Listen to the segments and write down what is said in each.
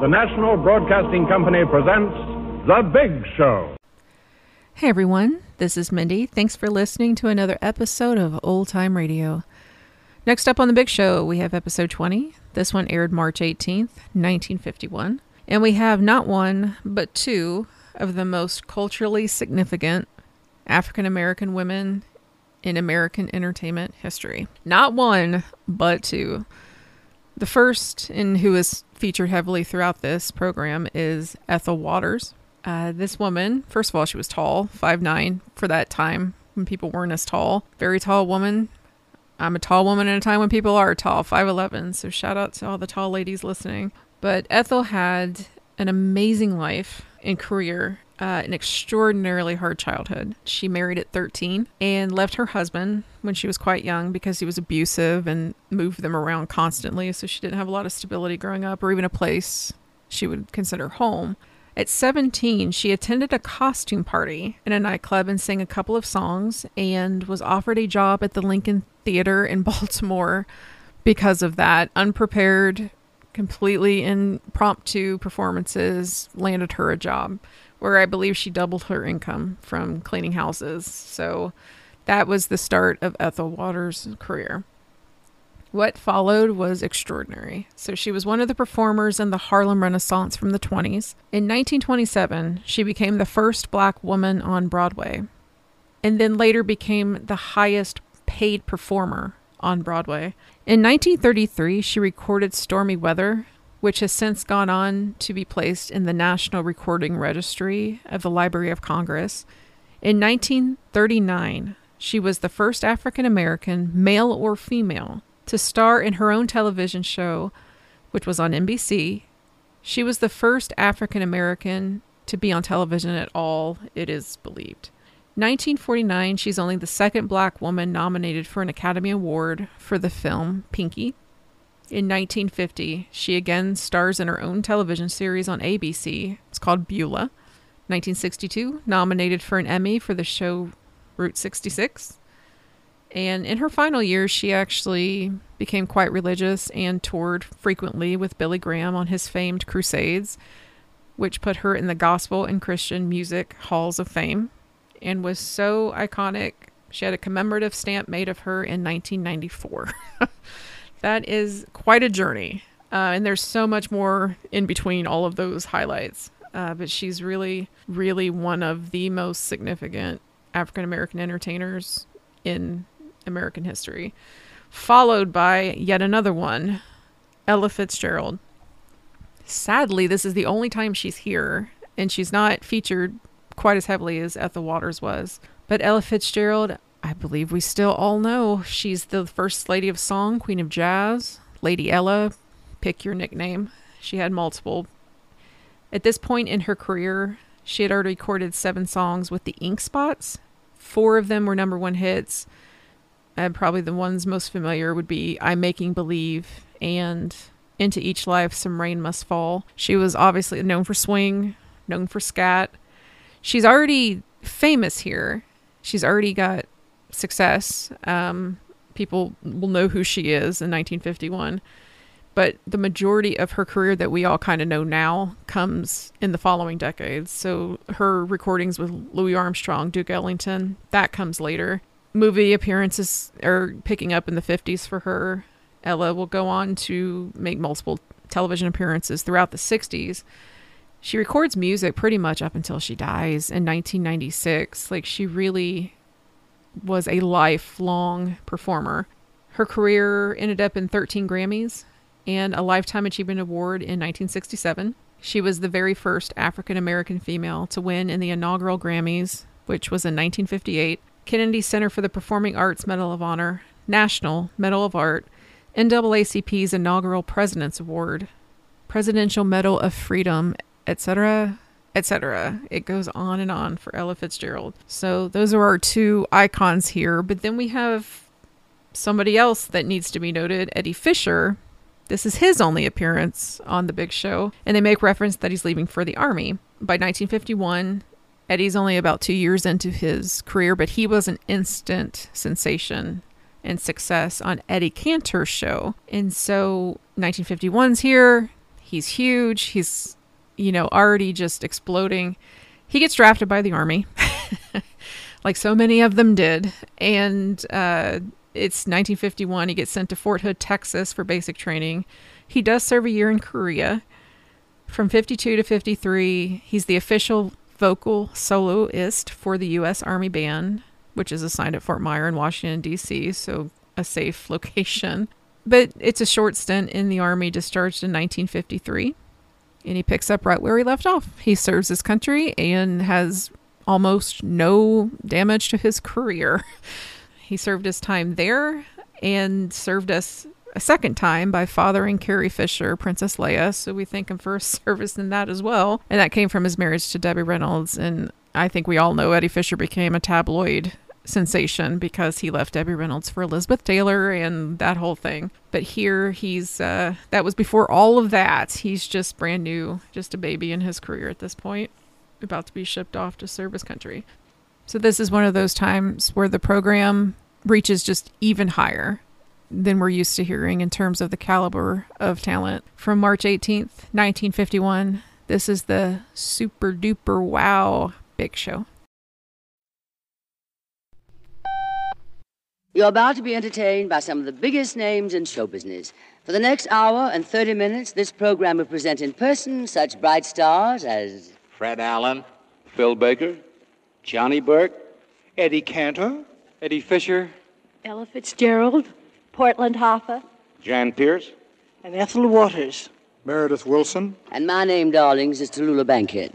The National Broadcasting Company presents The Big Show. Hey everyone, this is Mindi. Thanks for listening to another episode of Old Time Radio. Next up on The Big Show, we have episode 20. This one aired March 18th, 1951. And we have not one, but two of the most culturally significant African American women in American entertainment history. Not one, but two. The first, and who is featured heavily throughout this program, is Ethel Waters. Uh, this woman, first of all, she was tall, five nine for that time when people weren't as tall. Very tall woman. I'm a tall woman in a time when people are tall, 5'11. So shout out to all the tall ladies listening. But Ethel had an amazing life and career uh, an extraordinarily hard childhood. She married at 13 and left her husband when she was quite young because he was abusive and moved them around constantly. So she didn't have a lot of stability growing up or even a place she would consider home. At 17, she attended a costume party in a nightclub and sang a couple of songs and was offered a job at the Lincoln Theater in Baltimore because of that. Unprepared, completely impromptu performances landed her a job where I believe she doubled her income from cleaning houses. So that was the start of Ethel Waters' career. What followed was extraordinary. So she was one of the performers in the Harlem Renaissance from the 20s. In 1927, she became the first black woman on Broadway, and then later became the highest paid performer on Broadway. In 1933, she recorded Stormy Weather, which has since gone on to be placed in the National Recording Registry of the Library of Congress. In 1939, she was the first African American, male or female, to star in her own television show, which was on NBC. She was the first African American to be on television at all, it is believed. 1949, she's only the second black woman nominated for an Academy Award for the film Pinky. In 1950, she again stars in her own television series on ABC. It's called Beulah. 1962, nominated for an Emmy for the show Route 66. And in her final years, she actually became quite religious and toured frequently with Billy Graham on his famed crusades, which put her in the gospel and Christian music halls of fame and was so iconic. She had a commemorative stamp made of her in 1994. that is quite a journey. Uh, and there's so much more in between all of those highlights. Uh, but she's really, really one of the most significant African American entertainers in American history. Followed by yet another one, Ella Fitzgerald. Sadly, this is the only time she's here, and she's not featured quite as heavily as Ethel Waters was. But Ella Fitzgerald, I believe we still all know she's the first lady of song, queen of jazz, Lady Ella, pick your nickname. She had multiple. At this point in her career, she had already recorded seven songs with the Ink Spots. Four of them were number one hits. And probably the ones most familiar would be I'm Making Believe and Into Each Life Some Rain Must Fall. She was obviously known for swing, known for scat. She's already famous here. She's already got success. Um, people will know who she is in 1951. But the majority of her career that we all kind of know now comes in the following decades. So her recordings with Louis Armstrong, Duke Ellington, that comes later. Movie appearances are picking up in the 50s for her. Ella will go on to make multiple television appearances throughout the 60s. She records music pretty much up until she dies in 1996. Like she really was a lifelong performer. Her career ended up in 13 Grammys and a Lifetime Achievement Award in 1967. She was the very first African American female to win in the inaugural Grammys, which was in 1958, Kennedy Center for the Performing Arts Medal of Honor, National Medal of Art, NAACP's inaugural President's Award, Presidential Medal of Freedom, etc., etc. It goes on and on for Ella Fitzgerald. So those are our two icons here. But then we have somebody else that needs to be noted Eddie Fisher. This is his only appearance on the big show, and they make reference that he's leaving for the army. By 1951, Eddie's only about two years into his career, but he was an instant sensation and success on Eddie Cantor's show. And so 1951's here, He's huge. He's, you know, already just exploding. He gets drafted by the Army, like so many of them did. And uh, it's 1951. He gets sent to Fort Hood, Texas for basic training. He does serve a year in Korea. From 52 to 53, he's the official vocal soloist for the U.S. Army Band, which is assigned at Fort Myer in Washington, D.C., so a safe location. But it's a short stint in the Army, discharged in 1953, and he picks up right where he left off. He serves his country and has almost no damage to his career. He served his time there and served us a second time by fathering Carrie Fisher, Princess Leia. So we thank him for his service in that as well. And that came from his marriage to Debbie Reynolds. And I think we all know Eddie Fisher became a tabloid sensation because he left Debbie Reynolds for Elizabeth Taylor and that whole thing. But here he's uh, that was before all of that. He's just brand new, just a baby in his career at this point, about to be shipped off to service country. So this is one of those times where the program reaches just even higher than we're used to hearing in terms of the caliber of talent. From March 18th, 1951, this is the super duper wow big show. You're about to be entertained by some of the biggest names in show business. For the next hour and 30 minutes, this program will present in person such bright stars as Fred Allen, Phil Baker, Johnny Burke, Eddie Cantor, Eddie Fisher, Ella Fitzgerald, Portland Hoffa, Jan Peerce, and Ethel Waters. Meredith Willson. And my name, darlings, is Tallulah Bankhead.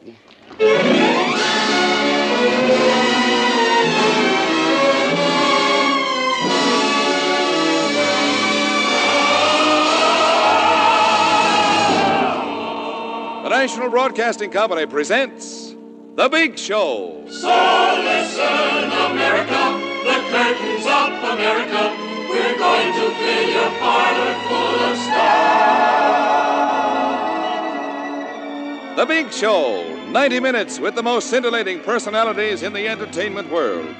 National Broadcasting Company presents The Big Show. So listen, America, the curtains up, America. We're going to fill your parlor full of stars. The Big Show 90 minutes with the most scintillating personalities in the entertainment world.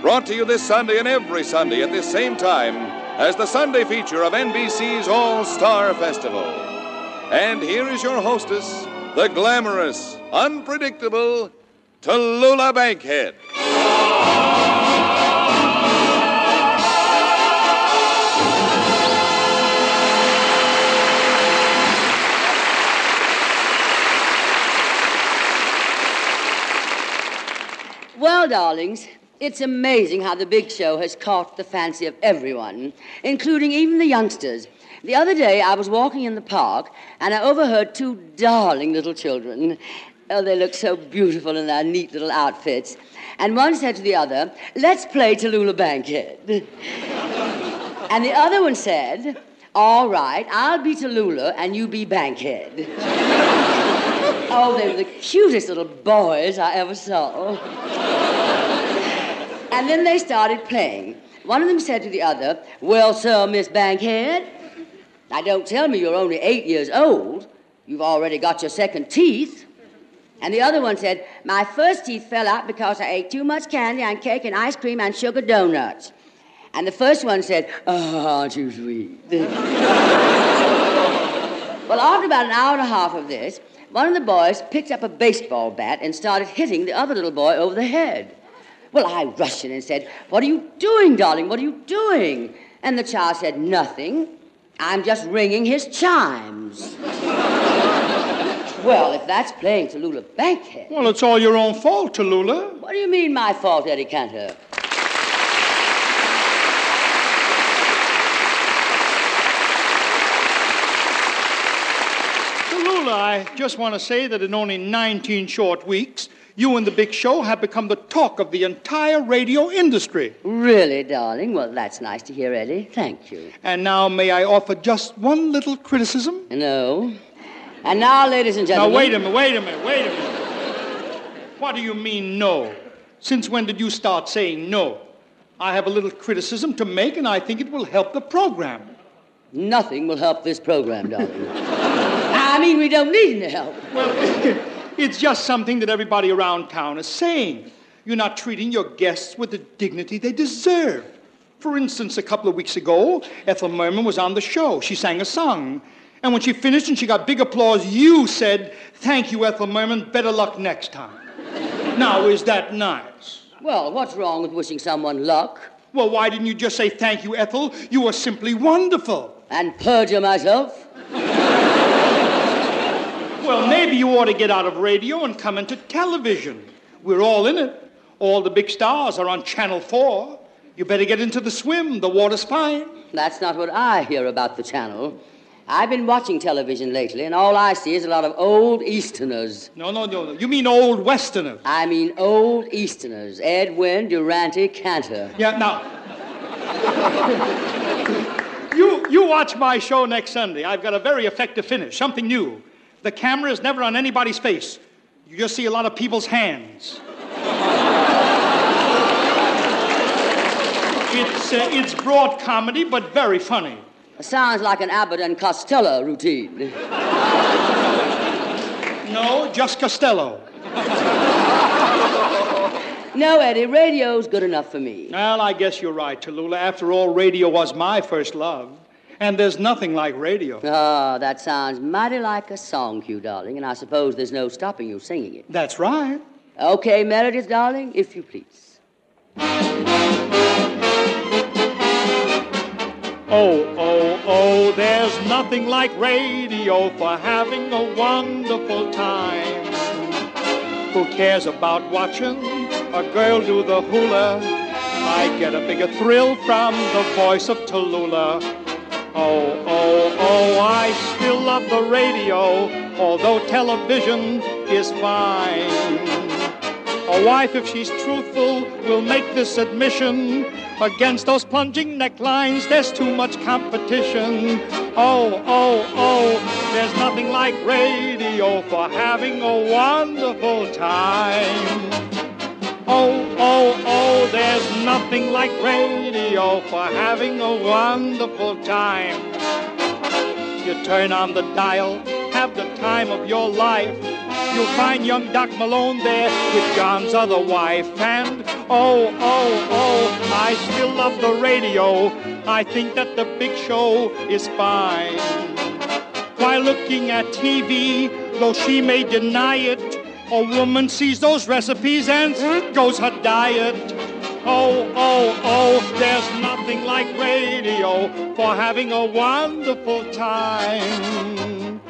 Brought to you this Sunday and every Sunday at this same time as the Sunday feature of NBC's All Star Festival. And here is your hostess, the glamorous, unpredictable Tallulah Bankhead. Well, darlings, it's amazing how the big show has caught the fancy of everyone, including even the youngsters. The other day, I was walking in the park and I overheard two darling little children. Oh, they look so beautiful in their neat little outfits. And one said to the other, Let's play Tallulah Bankhead. and the other one said, All right, I'll be Tallulah and you be Bankhead. oh, they were the cutest little boys I ever saw. and then they started playing. One of them said to the other, Well, sir, Miss Bankhead, now don't tell me you're only eight years old. You've already got your second teeth. And the other one said, My first teeth fell out because I ate too much candy and cake and ice cream and sugar donuts. And the first one said, Oh, aren't you sweet? well, after about an hour and a half of this, one of the boys picked up a baseball bat and started hitting the other little boy over the head. Well, I rushed in and said, What are you doing, darling? What are you doing? And the child said, Nothing. I'm just ringing his chimes. well, if that's playing Tallulah Bankhead. Well, it's all your own fault, Tallulah. What do you mean, my fault, Eddie Cantor? Tallulah, I just want to say that in only 19 short weeks, you and the Big Show have become the talk of the entire radio industry. Really, darling? Well, that's nice to hear, Eddie. Thank you. And now, may I offer just one little criticism? No. And now, ladies and gentlemen. Now, wait a minute, wait a minute, wait a minute. What do you mean, no? Since when did you start saying no? I have a little criticism to make, and I think it will help the program. Nothing will help this program, darling. I mean, we don't need any help. Well, it's just something that everybody around town is saying. You're not treating your guests with the dignity they deserve. For instance, a couple of weeks ago, Ethel Merman was on the show. She sang a song. And when she finished and she got big applause, you said, Thank you, Ethel Merman. Better luck next time. now, is that nice? Well, what's wrong with wishing someone luck? Well, why didn't you just say thank you, Ethel? You were simply wonderful. And perjure myself? Well, maybe you ought to get out of radio and come into television. We're all in it. All the big stars are on Channel 4. You better get into the swim. The water's fine. That's not what I hear about the channel. I've been watching television lately, and all I see is a lot of old Easterners. No, no, no, no. You mean old Westerners. I mean old Easterners. Ed Wynn, Durante, Cantor. Yeah, now. you, you watch my show next Sunday. I've got a very effective finish, something new. The camera is never on anybody's face. You just see a lot of people's hands. it's, uh, it's broad comedy, but very funny. Sounds like an Abbott and Costello routine. No, just Costello. No, Eddie, radio's good enough for me. Well, I guess you're right, Tallulah. After all, radio was my first love. And there's nothing like radio. Ah, that sounds mighty like a song cue, darling, and I suppose there's no stopping you singing it. That's right. Okay, Meredith, darling, if you please. Oh, oh, oh, there's nothing like radio for having a wonderful time. Who cares about watching a girl do the hula? I get a bigger thrill from the voice of Tallulah. Oh, oh, oh, I still love the radio, although television is fine. A wife, if she's truthful, will make this admission. Against those plunging necklines, there's too much competition. Oh, oh, oh, there's nothing like radio for having a wonderful time. Oh, oh, oh, there's nothing like radio for having a wonderful time. You turn on the dial, have the time of your life. You'll find young Doc Malone there with John's other wife. And oh, oh, oh, I still love the radio. I think that the big show is fine. While looking at TV, though she may deny it, a woman sees those recipes and goes her diet. Oh, oh, oh, there's nothing like radio for having a wonderful time.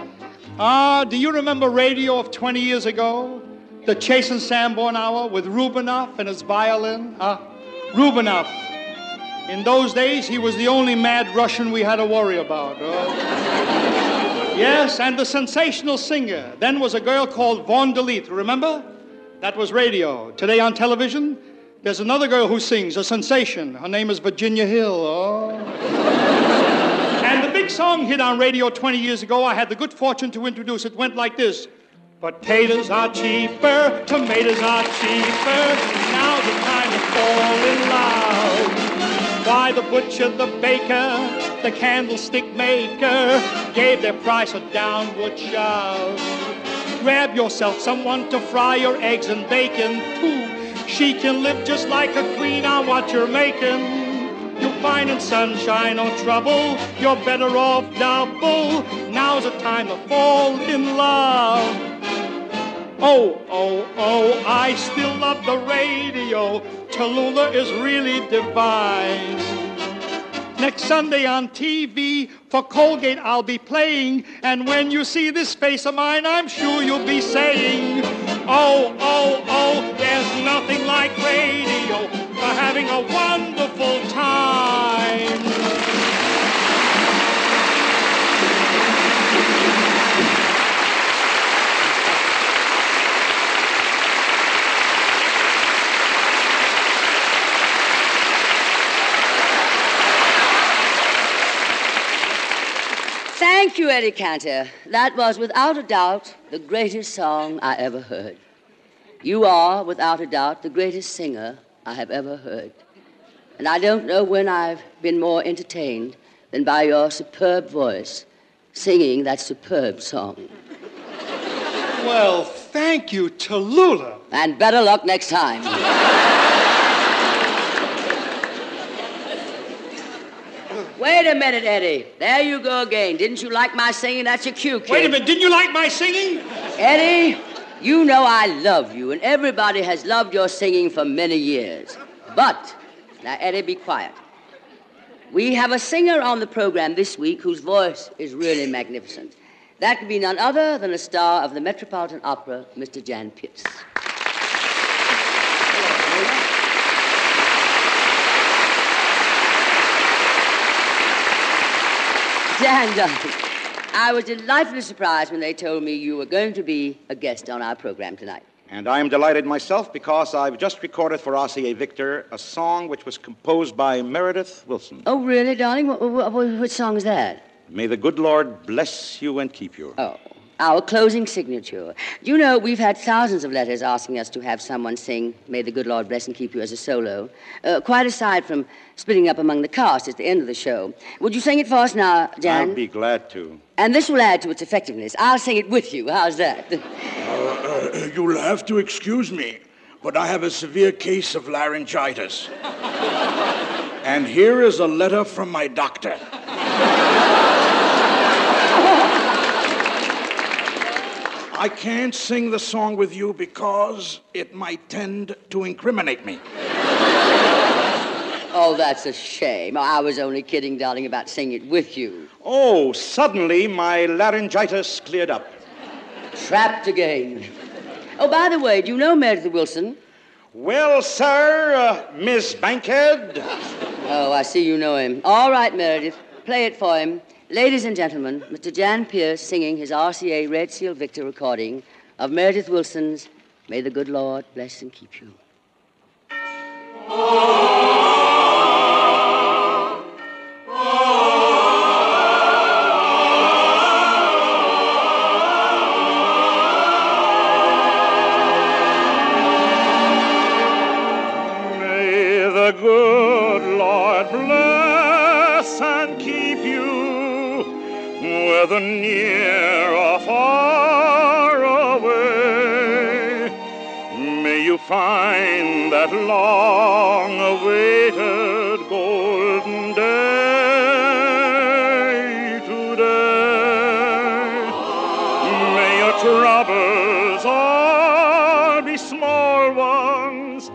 Ah, do you remember radio of 20 years ago? The Chase and Sanborn Hour with Rubinoff and his violin? Ah, Rubinoff. In those days, he was the only mad Russian we had to worry about. Oh. Yes, and the sensational singer then was a girl called Vaughn DeLeath, remember? That was radio. Today on television, there's another girl who sings, a sensation. Her name is Virginia Hill. Oh. and the big song hit on radio 20 years ago, I had the good fortune to introduce it, went like this. Potatoes are cheaper, tomatoes are cheaper. Now's the time to fall in love. Why the butcher, the baker, the candlestick maker gave their price a downward shove. Grab yourself someone to fry your eggs and bacon too. She can live just like a queen on what you're making. You'll find in sunshine or trouble, you're better off double. Now's the time to fall in love. Oh, oh, oh, I still love the radio. Tallulah is really divine. Next Sunday on TV for Colgate I'll be playing. And when you see this face of mine, I'm sure you'll be saying, Oh, oh, oh, there's nothing like radio for having a wonderful time. Thank you, Eddie Cantor. That was without a doubt the greatest song I ever heard. You are, without a doubt, the greatest singer I have ever heard. And I don't know when I've been more entertained than by your superb voice singing that superb song. Well, thank you, Tallulah. And better luck next time. Wait a minute, Eddie. There you go again. Didn't you like my singing? That's your cue, kid. Wait a minute, didn't you like my singing? Eddie, you know I love you, and everybody has loved your singing for many years. But, now, Eddie, be quiet. We have a singer on the program this week whose voice is really magnificent. That could be none other than a star of the Metropolitan Opera, Mr. Jan Peerce. Jan, darling, I was delightfully surprised when they told me you were going to be a guest on our program tonight. And I am delighted myself because I've just recorded for RCA Victor a song which was composed by Meredith Willson. Oh, really, darling? What, what, what, what song is that? May the good Lord bless you and keep you. Oh, our closing signature. You know, we've had thousands of letters asking us to have someone sing May the Good Lord Bless and Keep You as a solo, uh, quite aside from splitting up among the cast at the end of the show. Would you sing it for us now, Jan? I'd be glad to. And this will add to its effectiveness. I'll sing it with you. How's that? Uh, you'll have to excuse me, but I have a severe case of laryngitis. and here is a letter from my doctor. I can't sing the song with you because it might tend to incriminate me. Oh, that's a shame. I was only kidding, darling, about singing it with you. Oh, suddenly my laryngitis cleared up. Trapped again. Oh, by the way, do you know Meredith Willson? Well, sir, uh, Miss Bankhead. Oh, I see you know him. All right, Meredith, play it for him. Ladies and gentlemen, Mr. Jan Peerce singing his RCA Red Seal Victor recording of Meredith Willson's May the Good Lord Bless and Keep You. May whether near or far away. May you find that long awaited golden day today. May your troubles all be small ones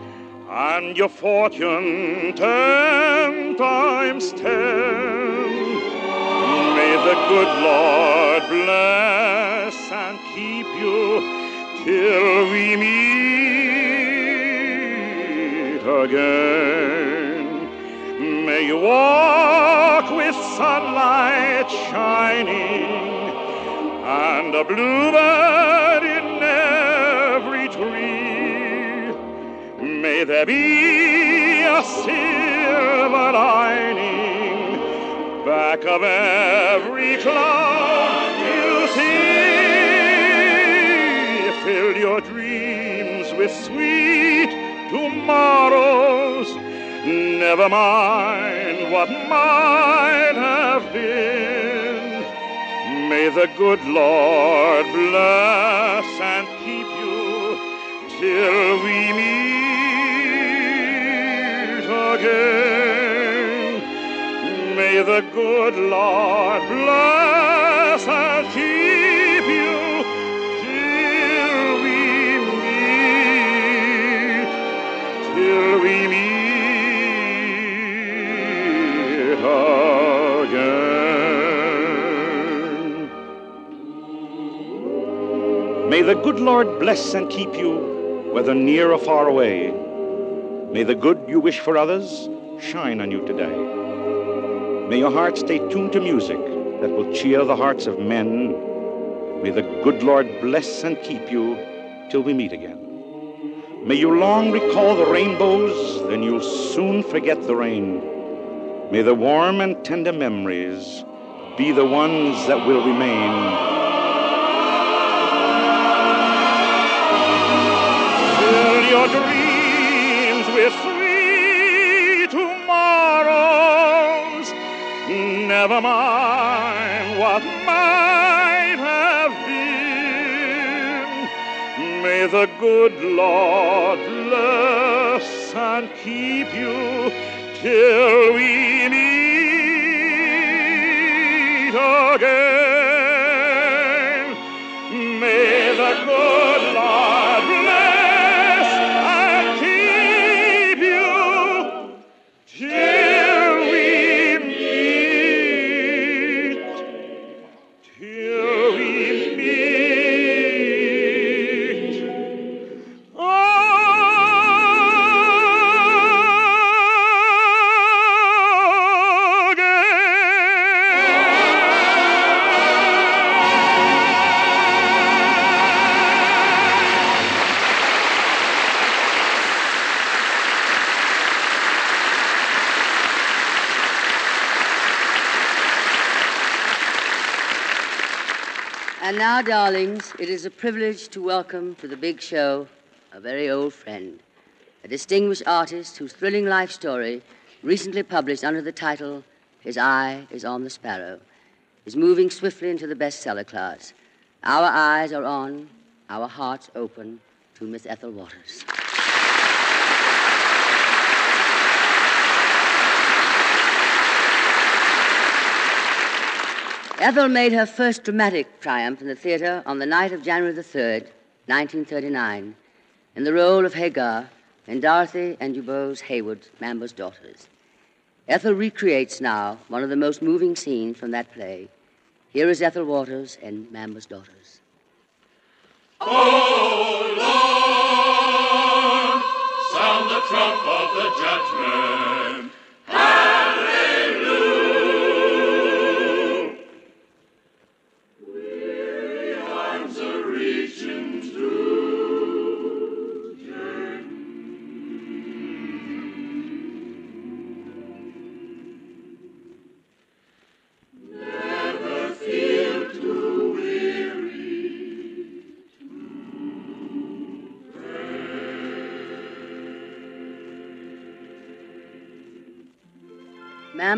and your fortune ten times ten. The good Lord bless and keep you till we meet again. May you walk with sunlight shining and a bluebird in every tree. May there be a silver back of every cloud you see. Fill your dreams with sweet tomorrows. Never mind what might have been. May the good Lord bless and keep you till we meet again. May the good Lord bless and keep you till we meet, till we meet again. May the good Lord bless and keep you, whether near or far away. May the good you wish for others shine on you today. May your heart stay tuned to music that will cheer the hearts of men. May the good Lord bless and keep you till we meet again. May you long recall the rainbows, then you'll soon forget the rain. May the warm and tender memories be the ones that will remain. Your dreams What might have been. May the good Lord bless and keep you till we meet again. It is a privilege to welcome to the big show a very old friend, a distinguished artist whose thrilling life story, recently published under the title His Eye is on the Sparrow, is moving swiftly into the bestseller class. Our eyes are on, our hearts open to Miss Ethel Waters. Ethel made her first dramatic triumph in the theater on the night of January the 3rd, 1939, in the role of Hagar in Dorothy and DuBose Heyward's Mamba's Daughters. Ethel recreates now one of the most moving scenes from that play. Here is Ethel Waters in Mamba's Daughters. Oh Lord, sound the trump of the judgment.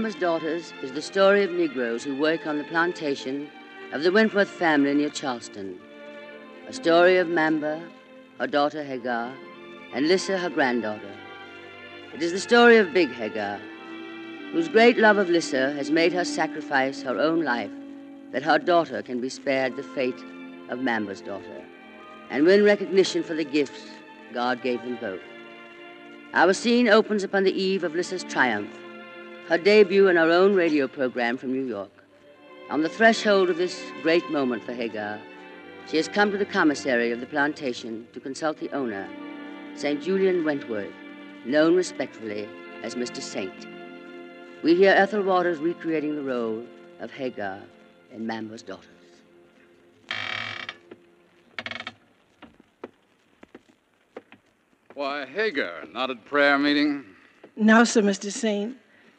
Mamba's Daughters is the story of Negroes who work on the plantation of the Wentworth family near Charleston. A story of Mamba, her daughter Hagar, and Lissa, her granddaughter. It is the story of Big Hagar, whose great love of Lissa has made her sacrifice her own life that her daughter can be spared the fate of Mamba's daughter and win recognition for the gifts God gave them both. Our scene opens upon the eve of Lissa's triumph her debut in our own radio program from New York. On the threshold of this great moment for Hagar, she has come to the commissary of the plantation to consult the owner, St. Julian Wentworth, known respectfully as Mr. Saint. We hear Ethel Waters recreating the role of Hagar in Mamba's Daughters. Why, Hagar, not at prayer meeting? No, sir, Mr. Saint.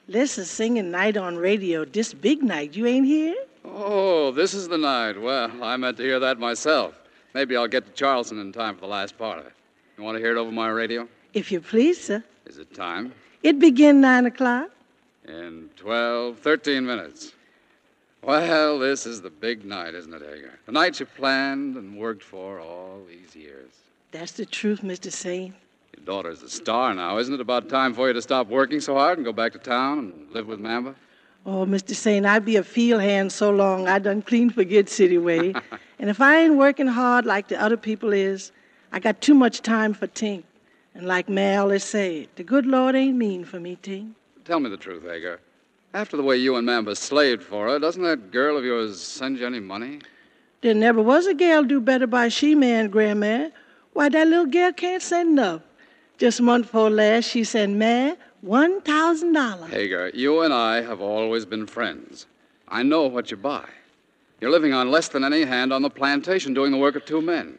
Lissa's singing night on radio. This big night. You ain't here? Oh, this is the night. Well, I meant to hear that myself. Maybe I'll get to Charleston in time for the last part of it. You want to hear it over my radio? If you please, sir. Is it time? It begin nine o'clock. In twelve, thirteen minutes. Well, this is the big night, isn't it, Hagar? The night you planned and worked for all these years. That's the truth, Mr. Saint. Your daughter's a star now. Isn't it about time for you to stop working so hard and go back to town and live with Mamba? Oh, Mr. Saint, I be a field hand so long I done clean forget City Way. and if I ain't working hard like the other people is, I got too much time for Tink. And like Mal has said, the good Lord ain't mean for me, Tink. Tell me the truth, Hagar. After the way you and Mamba slaved for her, doesn't that girl of yours send you any money? There never was a gal do better by she man, Grandma. Why, that little gal can't send enough. Just a month before last, she sent me one thousand dollars. Hagar, you and I have always been friends. I know what you buy. You're living on less than any hand on the plantation, doing the work of two men.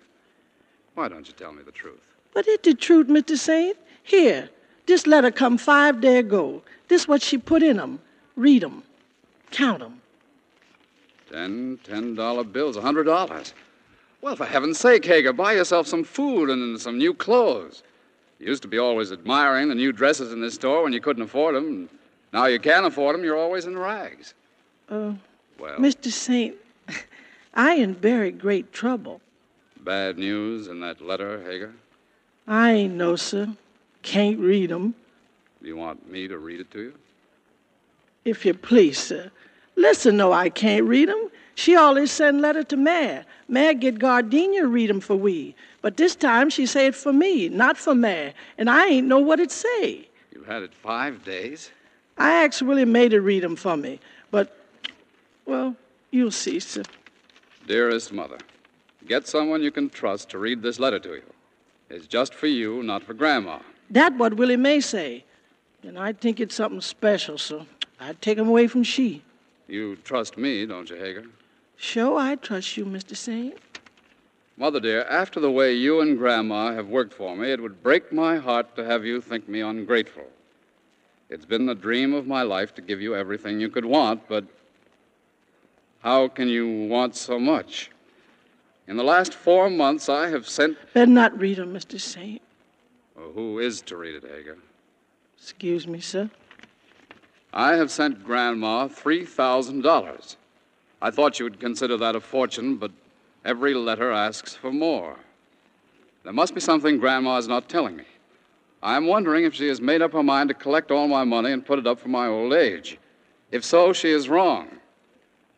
Why don't you tell me the truth? But it's the truth, Mr. Saint. Here, this letter come five day ago. This what she put in 'em. Read 'em. Count 'em. Ten ten dollar bills, a hundred dollars. Well, for heaven's sake, Hagar, buy yourself some food and some new clothes. You used to be always admiring the new dresses in this store when you couldn't afford them. Now you can afford them, you're always in rags. Uh, Well, Mr. Saint, I in very great trouble. bad news in that letter, Hagar? I ain't know, sir. Can't read 'em. You want me to read it to you? If you please, sir. Listen, no, I can't read 'em. She always send letter to Ma. Ma get Gardenia read 'em for we. But this time she say it for me, not for Ma. And I ain't know what it say. You had it five days? I asked Willie Mae to read 'em for me. But, well, you'll see, sir. Dearest Mother, get someone you can trust to read this letter to you. It's just for you, not for Grandma. That what Willie Mae say. And I think it's something special, so I'd take 'em away from she. You trust me, don't you, Hagar? Sure, I trust you, Mr. Saint. Mother dear, after the way you and Grandma have worked for me, it would break my heart to have you think me ungrateful. It's been the dream of my life to give you everything you could want, but how can you want so much? In the last four months, I have sent. Better not read 'em, Mr. Saint. Oh, who is to read it, Hagar? Excuse me, sir. I have sent Grandma $3,000. I thought you would consider that a fortune, but every letter asks for more. There must be something Grandma is not telling me. I'm wondering if she has made up her mind to collect all my money and put it up for my old age. If so, she is wrong.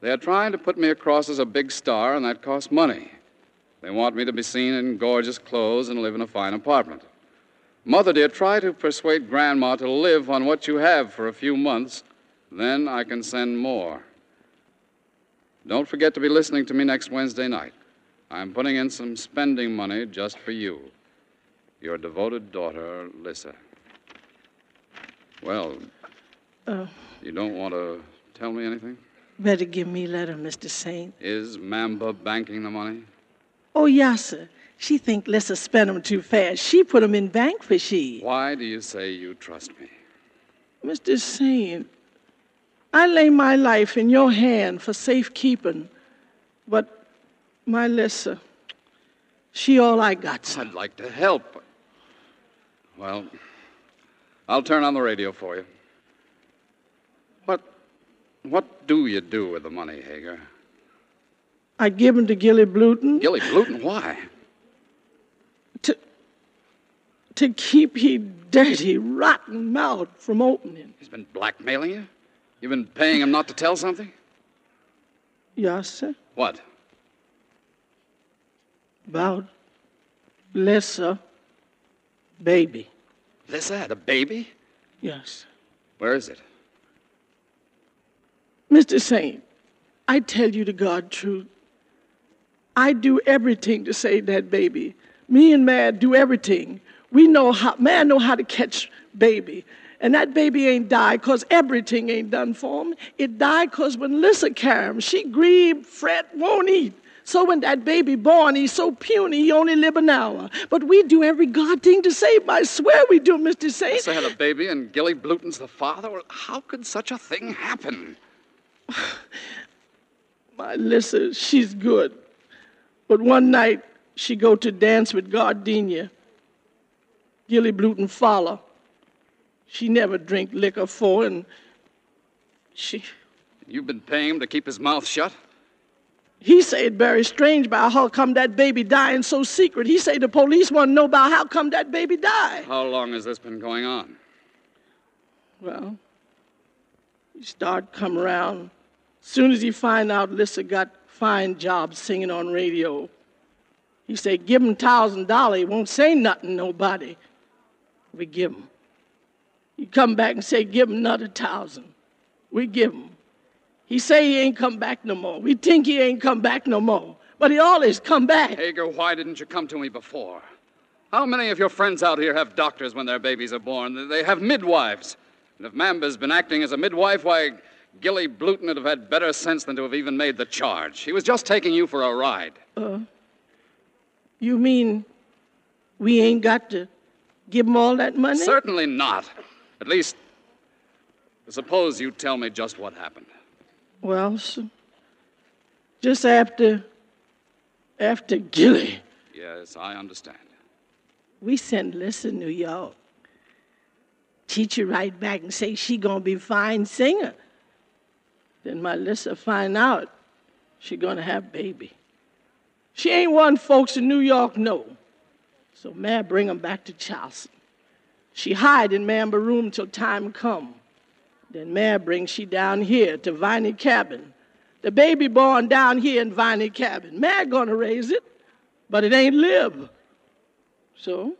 They are trying to put me across as a big star, and that costs money. They want me to be seen in gorgeous clothes and live in a fine apartment. Mother, dear, try to persuade Grandma to live on what you have for a few months. Then I can send more. Don't forget to be listening to me next Wednesday night. I'm putting in some spending money just for you. Your devoted daughter, Lissa. Well, Uh, you don't want to tell me anything? better give me a letter, Mr. Saint. Is Mamba banking the money? Oh, yes, sir. She think Lissa spend 'em too fast. She put 'em in bank for she. Why do you say you trust me? Mr. Saint, I lay my life in your hand for safekeeping, but my Lissa, she all I got. I'd like to help. Well, I'll turn on the radio for you. What, what do you do with the money, Hagar? I give 'em to Gilly Bluton Gilly Bluton, why? to, to keep he dirty, rotten mouth from opening. He's been blackmailing you? You've been paying him not to tell something? Yes, sir. What? About Lissa, baby. Lissa had a baby? Yes. Where is it? Mr. Saint, I tell you the God truth. I do everything to save that baby. Me and Mad do everything. We know how, man know how to catch baby. And that baby ain't died because everything ain't done for him. It died because when Lissa carried him, she grieved, fret, won't eat. So when that baby born, he's so puny, he only live an hour. But we do every God thing to save him. I swear we do, Mr. Saint. Lissa had a baby and Gilly Bluton's the father? Well, how could such a thing happen? My Lissa, she's good. But one night, she go to dance with Gardenia. Gilly Bluton follow. She never drink liquor for, and she, You've been paying him to keep his mouth shut? he say it very strange about how come that baby dying so secret. He say the police want to know about how come that baby died. How long has this been going on? Well, he start come around. Soon as he find out Lissa got fine job singing on radio, he say give him thousand dollar. He won't say nothing nobody. We give him. He come back and say give him another thousand. We give him. He say he ain't come back no more. We think he ain't come back no more, but he always come back. Hagar, why didn't you come to me before? How many of your friends out here have doctors when their babies are born? They have midwives. And if Mamba's been acting as a midwife, why, Gilly Bluton would have had better sense than to have even made the charge. He was just taking you for a ride. Uh, you mean we ain't got to give him all that money? Certainly not. At least, suppose you tell me just what happened. Well, s just after after Gilly, Yes, I understand. we sent Lissa to New York. Teacher write back and say she gonna be fine singer. Then my Lissa find out she gonna have baby. She ain't one folks in New York know. So man bring 'em back to Charleston. She hide in Mamba room till time come. Then Mary brings she down here to Viney Cabin. The baby born down here in Viney Cabin. Mary gonna raise it, but it ain't live. So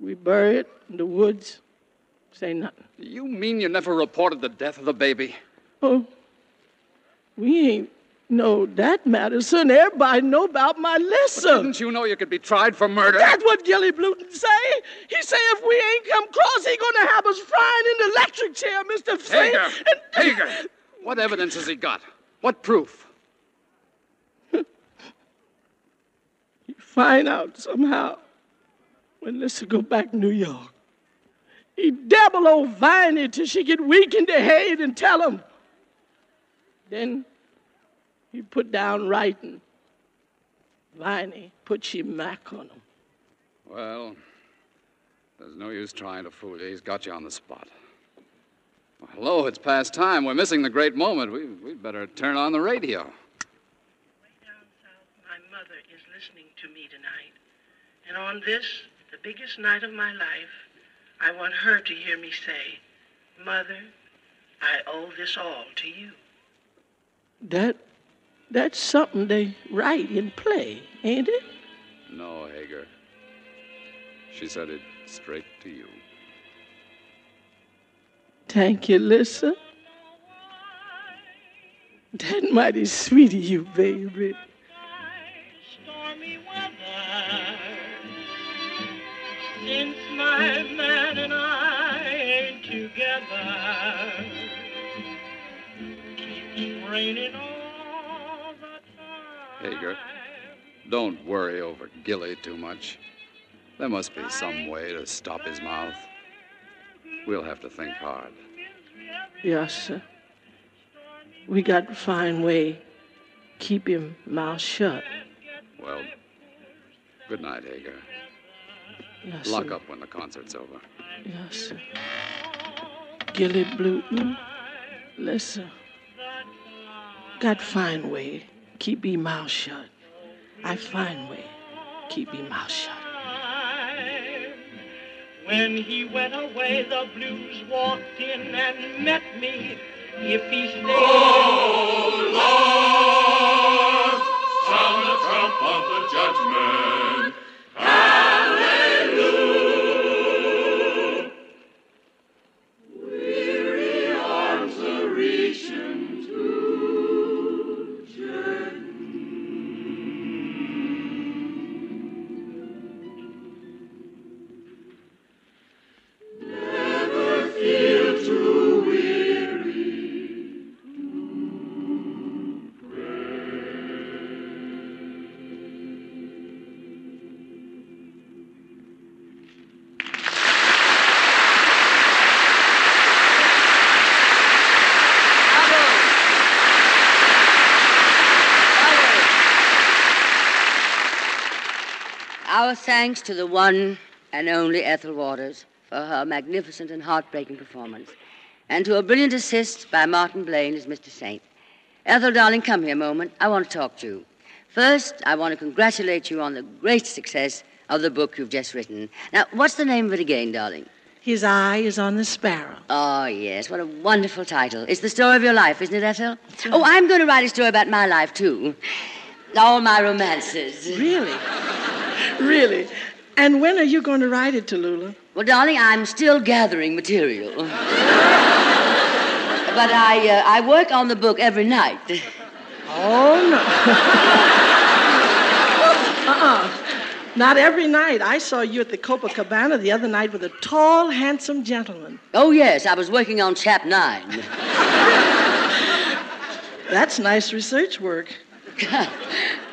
we bury it in the woods. Say nothing. You mean you never reported the death of the baby? Oh, we ain't know that Madison. Everybody know about my lesson. Didn't you know you could be tried for murder? That's what Gilly Bluton say. He say if we ain't come close, he gonna have us frying in the electric chair, Mr. Fink. Hagar! Hagar! What evidence has he got? What proof? You find out somehow when Lissa go back to New York. He dabble old Viney till she get weak in the head and tell him. Then he put down writing. Viney put she Mac on him. Well, there's no use trying to fool you. He's got you on the spot. Well, hello, it's past time. We're missing the great moment. We, we'd better turn on the radio. Way down south, my mother is listening to me tonight. And on this, the biggest night of my life, I want her to hear me say, Mother, I owe this all to you. That that's something they write and play, ain't it? No, Hagar. She said it straight to you. Thank you, Lissa. That mighty sweet of you, baby. stormy weather. Since my man and I ain't together, keeps raining all the Hagar, don't worry over Gilly too much. There must be some way to stop his mouth. We'll have to think hard. Yes, sir. We got to find way keep him mouth shut. Well, good night, Hagar. Yes, Lock sir. up when the concert's over. Yes, sir. Gilly Bluton, mm. listen. Got find way keep him mouth shut. I find way keep him mouth shut. When he went away, the blues walked in and met me. If he stayed, Oh, Lord, sound the trump of the judgment. Our thanks to the one and only Ethel Waters for her magnificent and heartbreaking performance, and to a brilliant assist by Martin Blaine as Mr. Saint. Ethel, darling, come here a moment. I want to talk to you. First, I want to congratulate you on the great success of the book you've just written. Now, what's the name of it again, darling? His eye is on the sparrow. Oh, yes. What a wonderful title. It's the story of your life, isn't it, Ethel? Oh, I'm going to write a story about my life, too. All my romances. Really? Really? And when are you going to write it, Tallulah? Well, darling, I'm still gathering material. but I, uh, I work on the book every night. Oh, no. uh-uh. Not every night. I saw you at the Copacabana the other night with a tall, handsome gentleman. Oh, yes, I was working on chap nine. That's nice research work. oh,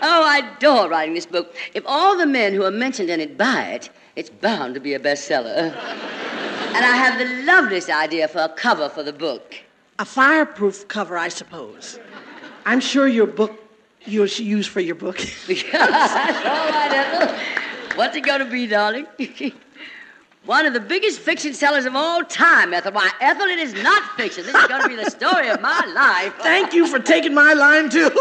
I adore writing this book. If all the men who are mentioned in it buy it, it's bound to be a bestseller. and I have the loveliest idea for a cover for the book. A fireproof cover, I suppose. I'm sure your book, you'll use for your book. That's all right, Ethel. What's it going to be, darling? One of the biggest fiction sellers of all time, Ethel. Why, Ethel, it is not fiction. This is going to be the story of my life. Thank you for taking my line, too.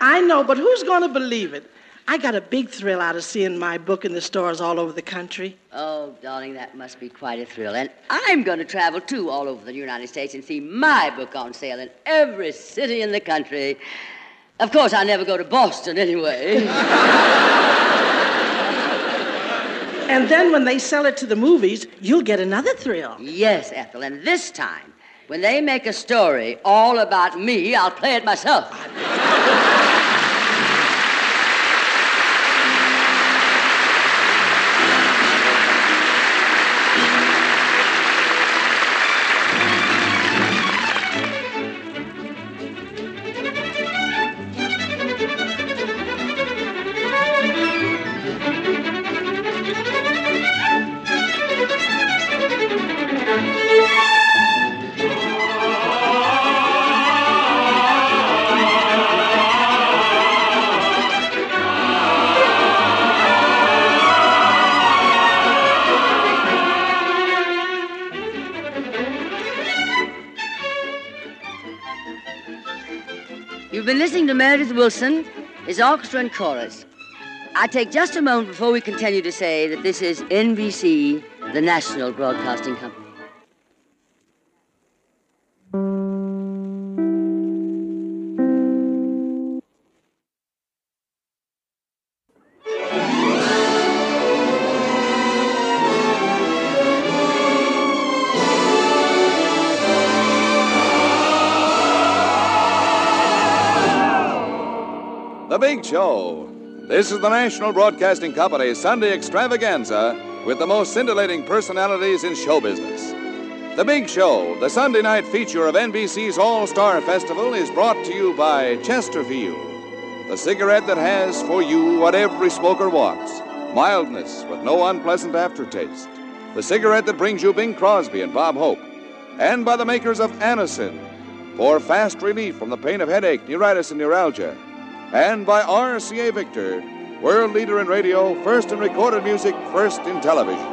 I know, but who's going to believe it? I got a big thrill out of seeing my book in the stores all over the country. Oh, darling, that must be quite a thrill. And I'm going to travel, too, all over the United States and see my book on sale in every city in the country. Of course, I never go to Boston anyway. And then when they sell it to the movies, you'll get another thrill. yes, Ethel, and this time, when they make a story all about me, I'll play it myself. Willson, his orchestra and chorus. I take just a moment before we continue to say that this is NBC, the National Broadcasting Company. Show. This is the National Broadcasting Company's Sunday extravaganza with the most scintillating personalities in show business. The Big Show, the Sunday night feature of NBC's All Star Festival, is brought to you by Chesterfield, the cigarette that has for you what every smoker wants mildness with no unpleasant aftertaste. The cigarette that brings you Bing Crosby and Bob Hope. And by the makers of Anacin for fast relief from the pain of headache, neuritis, and neuralgia and by RCA Victor, world leader in radio, first in recorded music, first in television.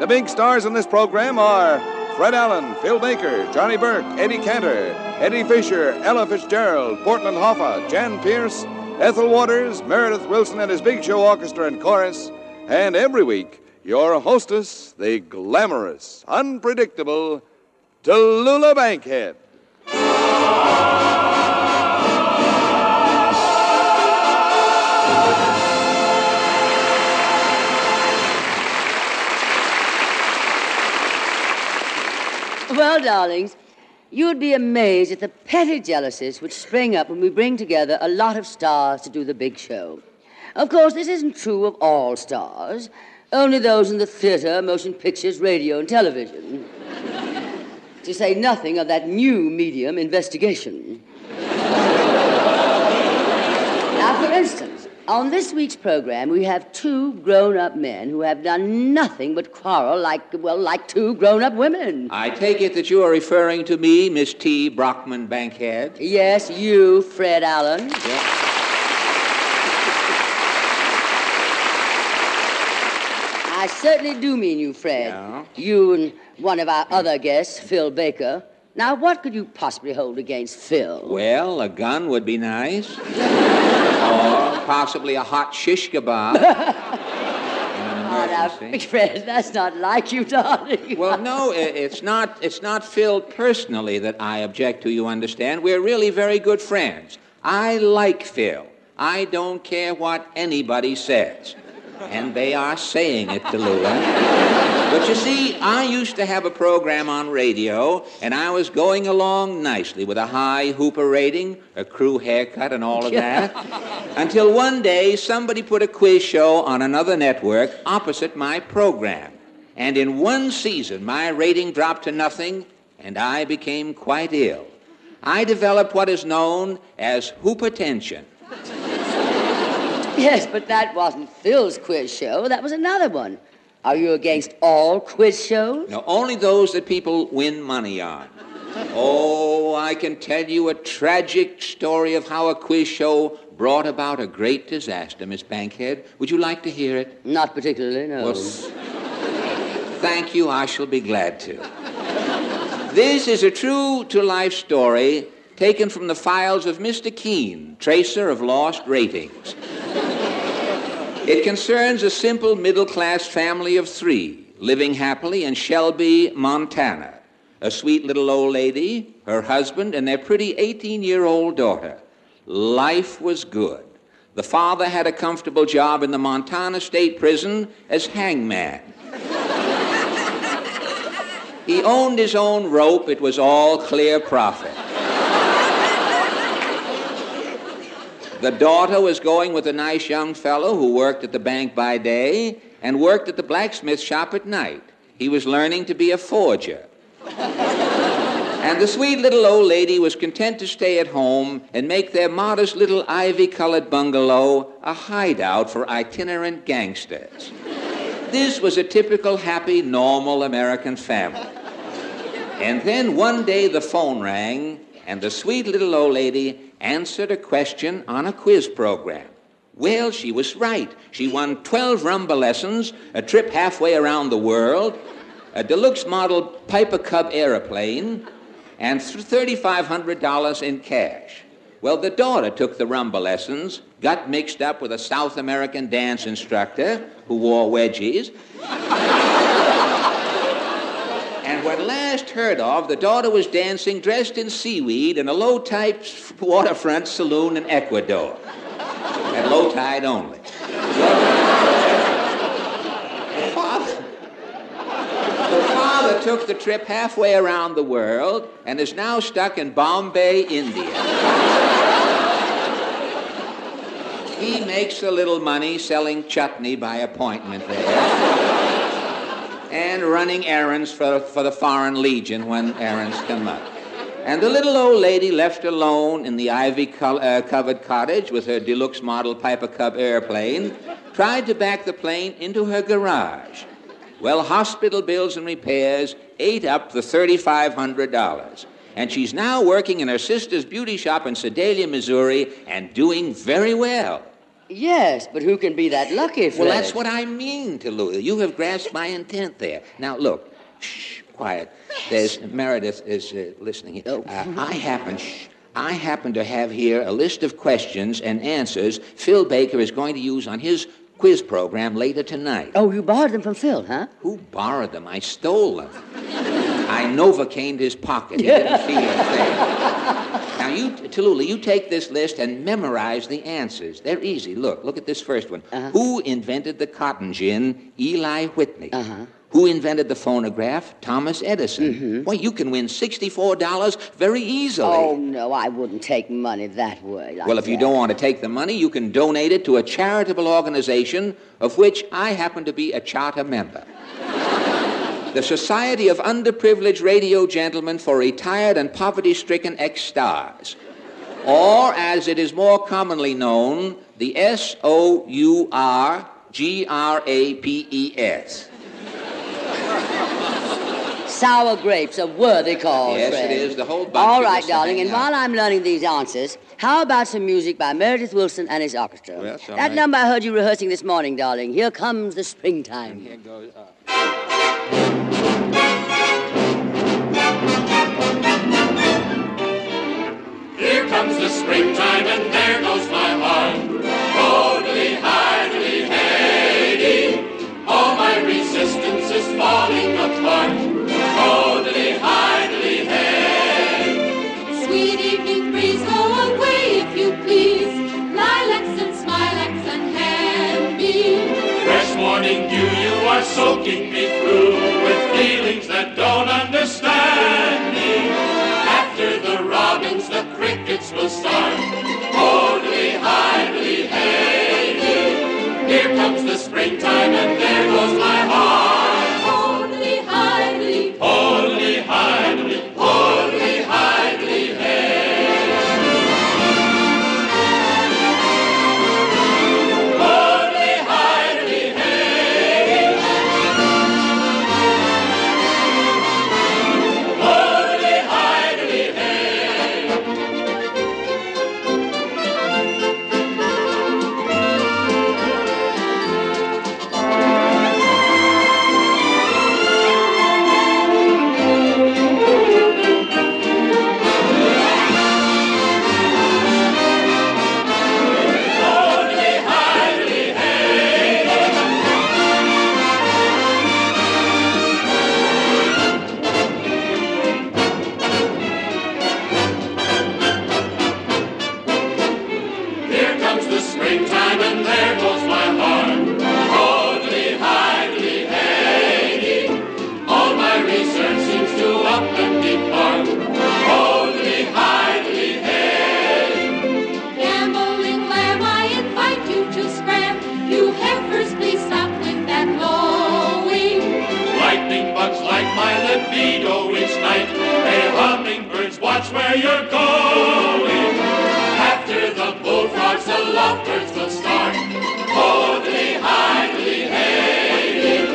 The big stars in this program are Fred Allen, Phil Baker, Johnny Burke, Eddie Cantor, Eddie Fisher, Ella Fitzgerald, Portland Hoffa, Jan Peerce, Ethel Waters, Meredith Willson and his Big Show Orchestra and Chorus, and every week, your hostess, the glamorous, unpredictable Tallulah Bankhead. Well, darlings, you'd be amazed at the petty jealousies which spring up when we bring together a lot of stars to do the big show. Of course, this isn't true of all stars, only those in the theater, motion pictures, radio, and television. to say nothing of that new medium, investigation. now, for instance, on this week's program, we have two grown up men who have done nothing but quarrel like, well, like two grown up women. I take it that you are referring to me, Miss T. Brockman Bankhead. Yes, you, Fred Allen. I certainly do mean you, Fred. Yeah? You and one of our other guests, Phil Baker. Now, what could you possibly hold against Phil? Well, a gun would be nice. or possibly a hot shish kebab. Oh, now, Fred, that's not like you, darling. Well, no, it's not. It's not Phil personally that I object to. You understand? We're really very good friends. I like Phil. I don't care what anybody says, and they are saying it, Tallulah. But you see, I used to have a program on radio, and I was going along nicely with a high Hooper rating, a crew haircut, and all of that. Until one day, somebody put a quiz show on another network opposite my program. And in one season, my rating dropped to nothing, and I became quite ill. I developed what is known as hoopertension. Yes, but that wasn't Phil's quiz show. That was another one. Are you against all quiz shows? Now, only those that people win money on. Oh, I can tell you a tragic story of how a quiz show brought about a great disaster, Miss Bankhead. Would you like to hear it? Not particularly, no. Well, thank you. I shall be glad to. This is a true to life story taken from the files of Mr. Keene, tracer of lost ratings. It concerns a simple middle class family of three living happily in Shelby, Montana. A sweet little old lady, her husband, and their pretty 18 year old daughter. Life was good. The father had a comfortable job in the Montana State Prison as hangman. he owned his own rope, it was all clear profit. The daughter was going with a nice young fellow who worked at the bank by day and worked at the blacksmith shop at night. He was learning to be a forger. and the sweet little old lady was content to stay at home and make their modest little ivy colored bungalow a hideout for itinerant gangsters. This was a typical happy, normal American family. And then one day the phone rang, and the sweet little old lady answered a question on a quiz program. Well, she was right. She won 12 rumba lessons, a trip halfway around the world, a deluxe model Piper Cub airplane, and $3,500 in cash. Well, the daughter took the rumba lessons, got mixed up with a South American dance instructor who wore wedgies. When last heard of, the daughter was dancing dressed in seaweed in a low tide waterfront saloon in Ecuador. At low tide only. The father, the father took the trip halfway around the world and is now stuck in Bombay, India. He makes a little money selling chutney by appointment there and running errands for, for the Foreign Legion when errands come up. And the little old lady left alone in the ivy co- uh, covered cottage with her deluxe model Piper Cub airplane tried to back the plane into her garage. Well, hospital bills and repairs ate up the $3,500. And she's now working in her sister's beauty shop in Sedalia, Missouri, and doing very well. Yes, but who can be that lucky, Fred? Well, that's what I mean, Tallulah. You have grasped my intent there. Now, look, shh, quiet. There's Meredith is uh, listening here. Uh, I happen, shh, I happen to have here a list of questions and answers Phil Baker is going to use on his quiz program later tonight. Oh, you borrowed them from Phil, huh? Who borrowed them? I stole them. I novocained his pocket. He didn't feel a thing. Now, you, Tallulah, you take this list and memorize the answers. They're easy. Look, look at this first one. Who invented the cotton gin? Eli Whitney. Uh-huh. Who invented the phonograph? Thomas Edison. Why, you can win $64 very easily. Oh, no, I wouldn't take money that way. Like Well, if you don't want to take the money, you can donate it to a charitable organization of which I happen to be a charter member. The Society of Underprivileged Radio Gentlemen for Retired and Poverty Stricken Ex Stars. Or, as it is more commonly known, the S O U R G R A P E S. Sour grapes, a worthy cause, Yes, Fred. it is. The whole bunch All right, darling, and out. while I'm learning these answers, how about some music by Meredith Willson and his orchestra? Well, that right. number I heard you rehearsing this morning, darling. Here comes the springtime. Here goes. Uh, comes the springtime and there goes my heart. Totally, idly, heady. All my resistance is falling apart. Totally, idly, hey. Sweet evening breeze, go away if you please. Lilacs and smilax and hand Fresh morning dew, you are soaking me through with feelings that don't understand springtime and there goes my heart. springtime, and there goes my heart. Hardly, hardly hanging. All my research seems to up and depart. Hardly, hardly hanging. Gambling lamb, I invite you to scram. You heifers, please stop with that lowing. Lightning bugs like my libido each night. Hey, hummingbirds, watch where you're going. starts, the lovebirds will start. Boldly, highly, hey.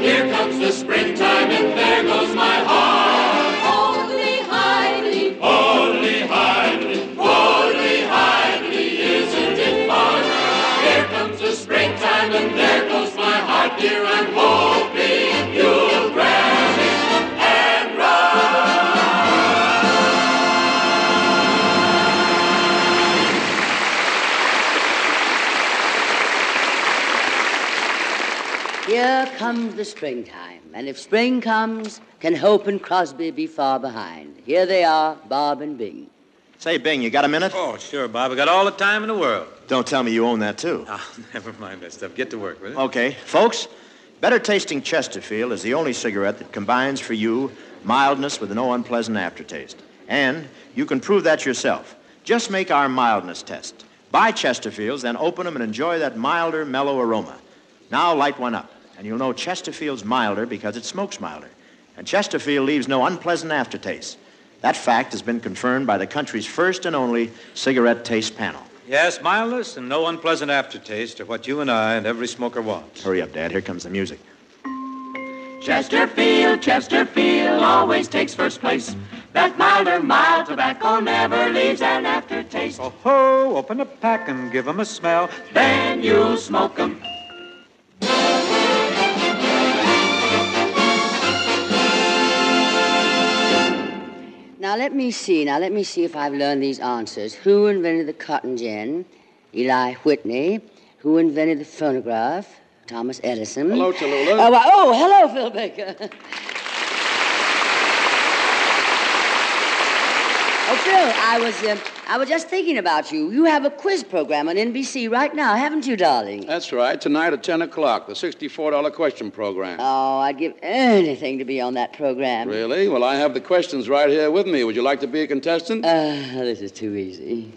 Here comes the springtime and there goes my heart. Boldly, highly, boldly, highly, boldly, highly, isn't it fun? Here comes the springtime and there goes my heart, dear, I'm hoping you Here comes the springtime, and if spring comes, can Hope and Crosby be far behind? Here they are, Bob and Bing. Say, Bing, you got a minute? Oh, sure, Bob. I got all the time in the world. Don't tell me you own that, too. Oh, never mind that stuff. Get to work with it. Okay, folks, Better Tasting Chesterfield is the only cigarette that combines for you mildness with no unpleasant aftertaste. And you can prove that yourself. Just make our mildness test. Buy Chesterfields, then open them and enjoy that milder, mellow aroma. Now light one up, and you'll know Chesterfield's milder because it smokes milder. And Chesterfield leaves no unpleasant aftertaste. That fact has been confirmed by the country's first and only cigarette taste panel. Yes, mildness and no unpleasant aftertaste are what you and I and every smoker wants. Hurry up, Dad. Here comes the music. Chesterfield, Chesterfield always takes first place. That milder, mild tobacco never leaves an aftertaste. Oh ho, open a pack and give 'em a smell. Then you'll smoke 'em. Now let me see. Now let me see if I've learned these answers. Who invented the cotton gin? Eli Whitney. Who invented the phonograph? Thomas Edison. Hello, Tallulah. Oh, why- oh, hello, Phil Baker. oh, I was uh, I was just thinking about you. You have a quiz program on NBC right now, haven't you, darling? That's right. Tonight at 10 o'clock, the $64 question program. Oh, I'd give anything to be on that program. Really? Well, I have the questions right here with me. Would you like to be a contestant? Uh, this is too easy.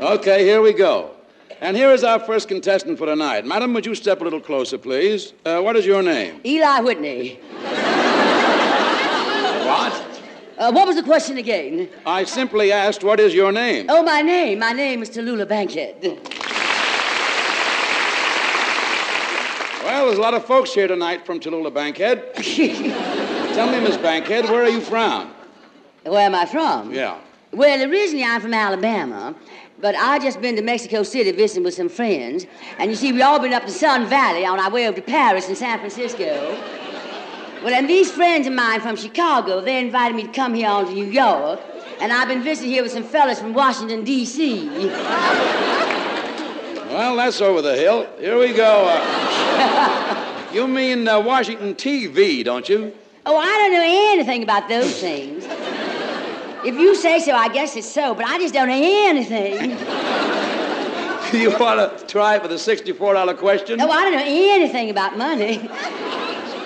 Okay, here we go. And here is our first contestant for tonight. Madam, would you step a little closer, please? Uh, what is your name? Eli Whitney. What? Uh, what was the question again? I simply asked, what is your name? Oh, my name. My name is Tallulah Bankhead. Well, there's a lot of folks here tonight from Tallulah Bankhead. Tell me, Miss Bankhead, where are you from? Where am I from? Yeah. Well, originally I'm from Alabama, but I just been to Mexico City visiting with some friends. And you see, we all been up to Sun Valley on our way over to Paris and San Francisco. Well, and these friends of mine from Chicago, they invited me to come here on to New York. And I've been visiting here with some fellas from Washington, D.C. Well, that's over the hill. Here we go. Uh, you mean uh, Washington TV, don't you? Oh, I don't know anything about those things. If you say so, I guess it's so, but I just don't know anything. you want to try for the $64 question? No, I don't know anything about money.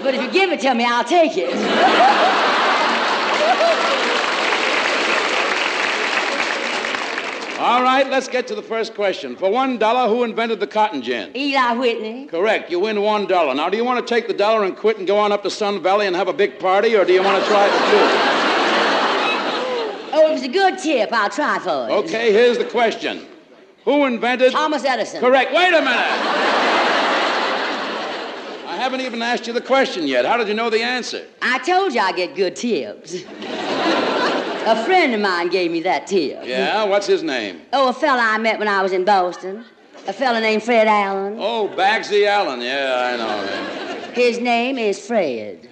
But if you give it to me, I'll take it. All right, let's get to the first question. For one dollar, who invented the cotton gin? Eli Whitney. Correct. You win one dollar. Now, do you want to take the dollar and quit and go on up to Sun Valley and have a big party, or do you want to try it for two? Oh, it was a good tip. I'll try for it. Okay, here's the question. Who invented Thomas Edison. Correct. Wait a minute. I haven't even asked you the question yet. How did you know the answer? I told you I get good tips. a friend of mine gave me that tip. Yeah, what's his name? Oh, a fella I met when I was in Boston. A fella named Fred Allen. Oh, Bugsy Allen. Yeah, I know him. His name is Fred.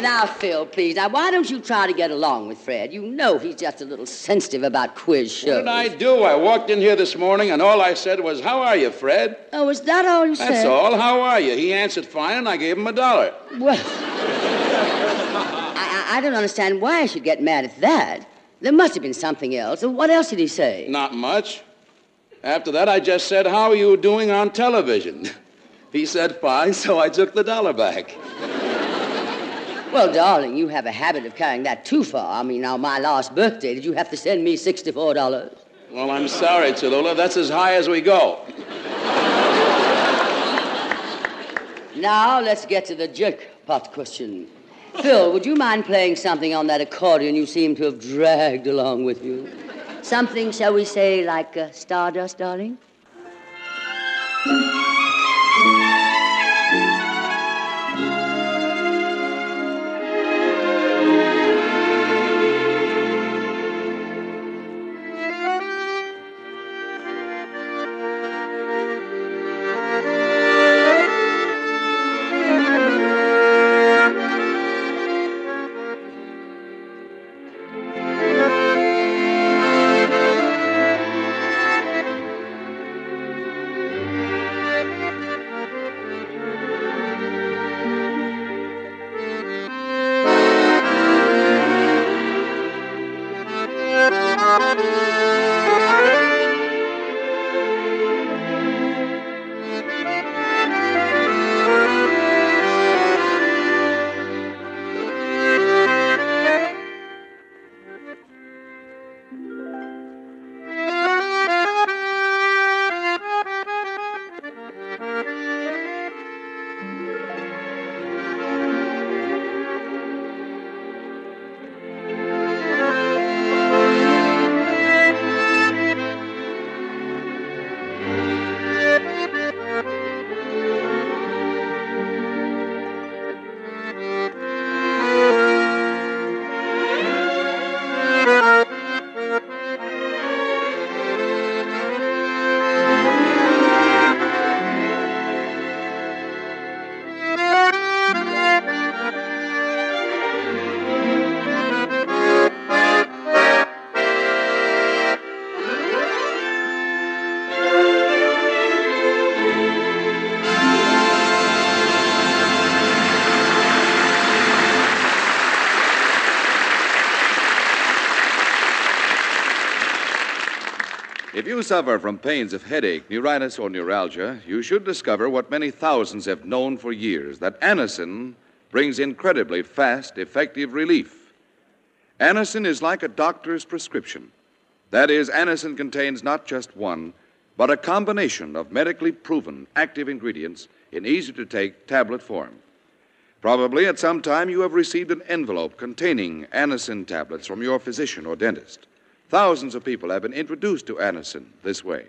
Now, Phil, please. Now, why don't you try to get along with Fred? You know he's just a little sensitive about quiz shows. What did I do? I walked in here this morning and all I said was, How are you, Fred? Oh, is that all you said? That's all. How are you? He answered fine and I gave him a dollar. Well, I, I, I don't understand why I should get mad at that. There must have been something else. What else did he say? Not much. After that, I just said, How are you doing on television? He said, Fine, so I took the dollar back. Well, darling, you have a habit of carrying that too far. I mean, now, my last birthday, did you have to send me $64? Well, I'm sorry, Tallulah. That's as high as we go. Now, let's get to the jackpot question. Phil, would you mind playing something on that accordion you seem to have dragged along with you? Something, shall we say, like uh, Stardust, darling? You suffer from pains of headache, neuritis, or neuralgia, you should discover what many thousands have known for years that Anacin brings incredibly fast, effective relief. Anacin is like a doctor's prescription. That is, Anacin contains not just one, but a combination of medically proven active ingredients in easy to take tablet form. Probably at some time you have received an envelope containing Anacin tablets from your physician or dentist. Thousands of people have been introduced to Anacin this way.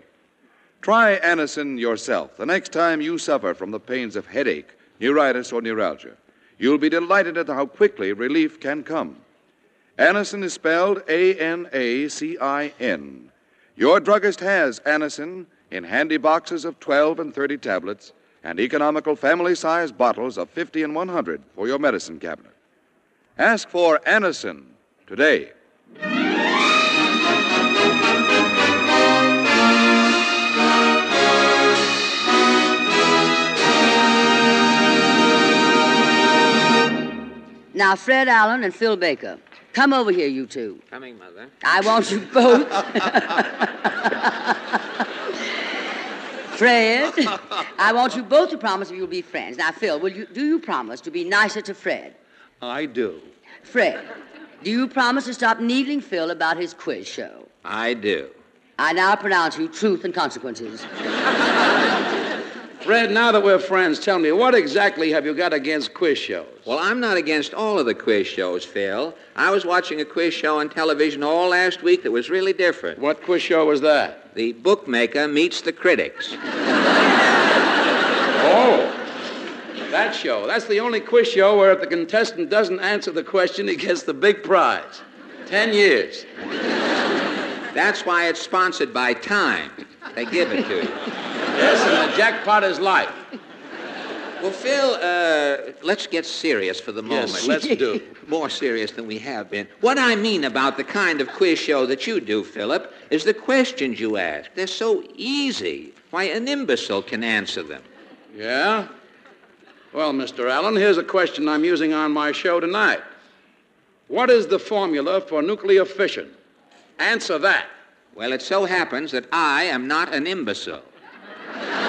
Try Anacin yourself the next time you suffer from the pains of headache, neuritis, or neuralgia. You'll be delighted at how quickly relief can come. Anacin is spelled A N A C I N. Your druggist has Anacin in handy boxes of 12 and 30 tablets and economical family sized bottles of 50 and 100 for your medicine cabinet. Ask for Anacin today. Now, Fred Allen and Phil Baker, come over here, you two. Coming, Mother. I want you both. Fred, I want you both to promise you'll be friends. Now, Phil, will you do you promise to be nicer to Fred? I do. Fred, do you promise to stop needling Phil about his quiz show? I do. I now pronounce you truth and consequences. Fred, now that we're friends, tell me, what exactly have you got against quiz shows? Well, I'm not against all of the quiz shows, Phil. I was watching a quiz show on television all last week that was really different. What quiz show was that? The bookmaker meets the critics. Oh, that show. That's the only quiz show where if the contestant doesn't answer the question, he gets the big prize. Ten years. That's why it's sponsored by Time. They give it to you. Yes, and the jackpot is life. Well, Phil, uh, let's get serious for the moment. Yes, let's do. More serious than we have been. What I mean about the kind of quiz show that you do, Philip, is the questions you ask. They're so easy. Why, an imbecile can answer them. Yeah? Well, Mr. Allen, here's a question I'm using on my show tonight. What is the formula for nuclear fission? Answer that. Well, it so happens that I am not an imbecile.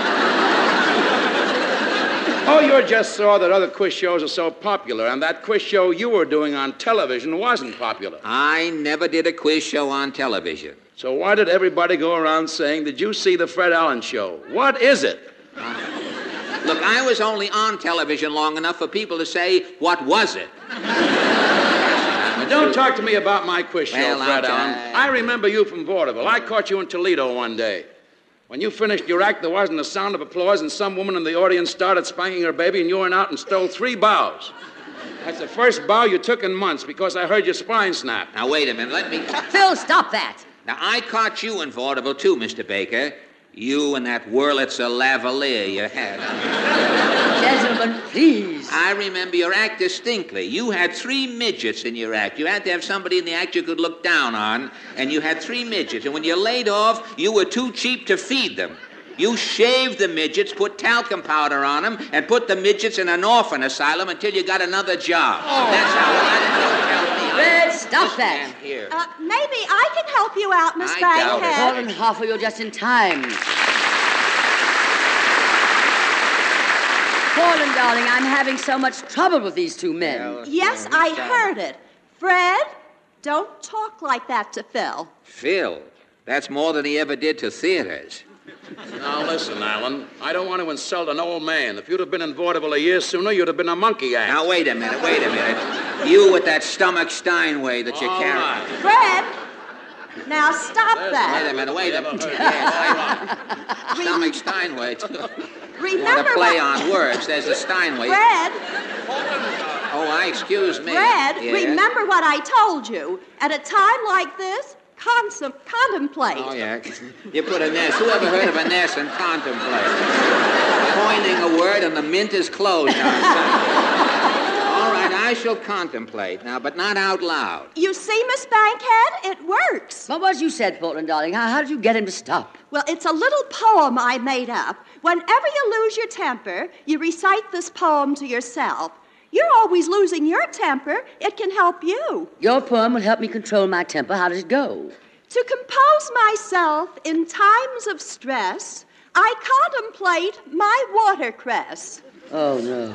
Oh, you just saw that other quiz shows are so popular, and that quiz show you were doing on television wasn't popular. I never did a quiz show on television. So why did everybody go around saying, Did you see the Fred Allen show? What is it? Uh, look, I was only on television long enough for people to say, What was it? Don't talk to me about my quiz show, Well, Fred Allen. I remember you from vaudeville. I caught you in Toledo one day. When you finished your act, there wasn't a sound of applause, and some woman in the audience started spanking her baby, and you went out and stole three bows. That's the first bow you took in months because I heard your spine snap. Now, wait a minute. Let me. Phil, stop that. Now, I caught you in vaudeville, too, Mr. Baker. You and that Wurlitzer lavalier you had. Gentlemen, please. I remember your act distinctly. You had three midgets in your act. You had to have somebody in the act you could look down on, and you had three midgets. And when you laid off, you were too cheap to feed them. You shaved the midgets, put talcum powder on them, and put the midgets in an orphan asylum until you got another job. Oh. That's how I Fred, stop that. here. Uh, maybe I can help you out, Miss I doubt it. Bankhead. Colin Hoffa, you're just in time. Colin, darling, I'm having so much trouble with these two men. Yes, I heard it. Fred, don't talk like that to Phil. Phil, that's more than he ever did to theaters. Now, listen, Allen. I don't want to insult an old man. If you'd have been in vaudeville a year sooner, you'd have been a monkey act. Now, wait a minute, wait a minute. You with that stomach Steinway that you All carry. right. Fred, now stop that! Wait a minute, wait a Never minute. heard Yes, stomach Steinway, too. Want Remember to play what- on words. There's the Steinway. Fred, Oh, I excuse me. Fred, Yeah. remember what I told you. At a time like this, consum- contemplate. Oh, yeah. You put a nest. Who ever heard of a nest and contemplate? Coining a word and the mint is closed. All right, I shall contemplate now, but not out loud. You see, Miss Bankhead, it works. What was you said, Portland, darling? How, how did you get him to stop? Well, it's a little poem I made up. Whenever you lose your temper, you recite this poem to yourself. You're always losing your temper. It can help you. Your poem will help me control my temper. How does it go? To compose myself in times of stress, I contemplate my watercress. Oh, no.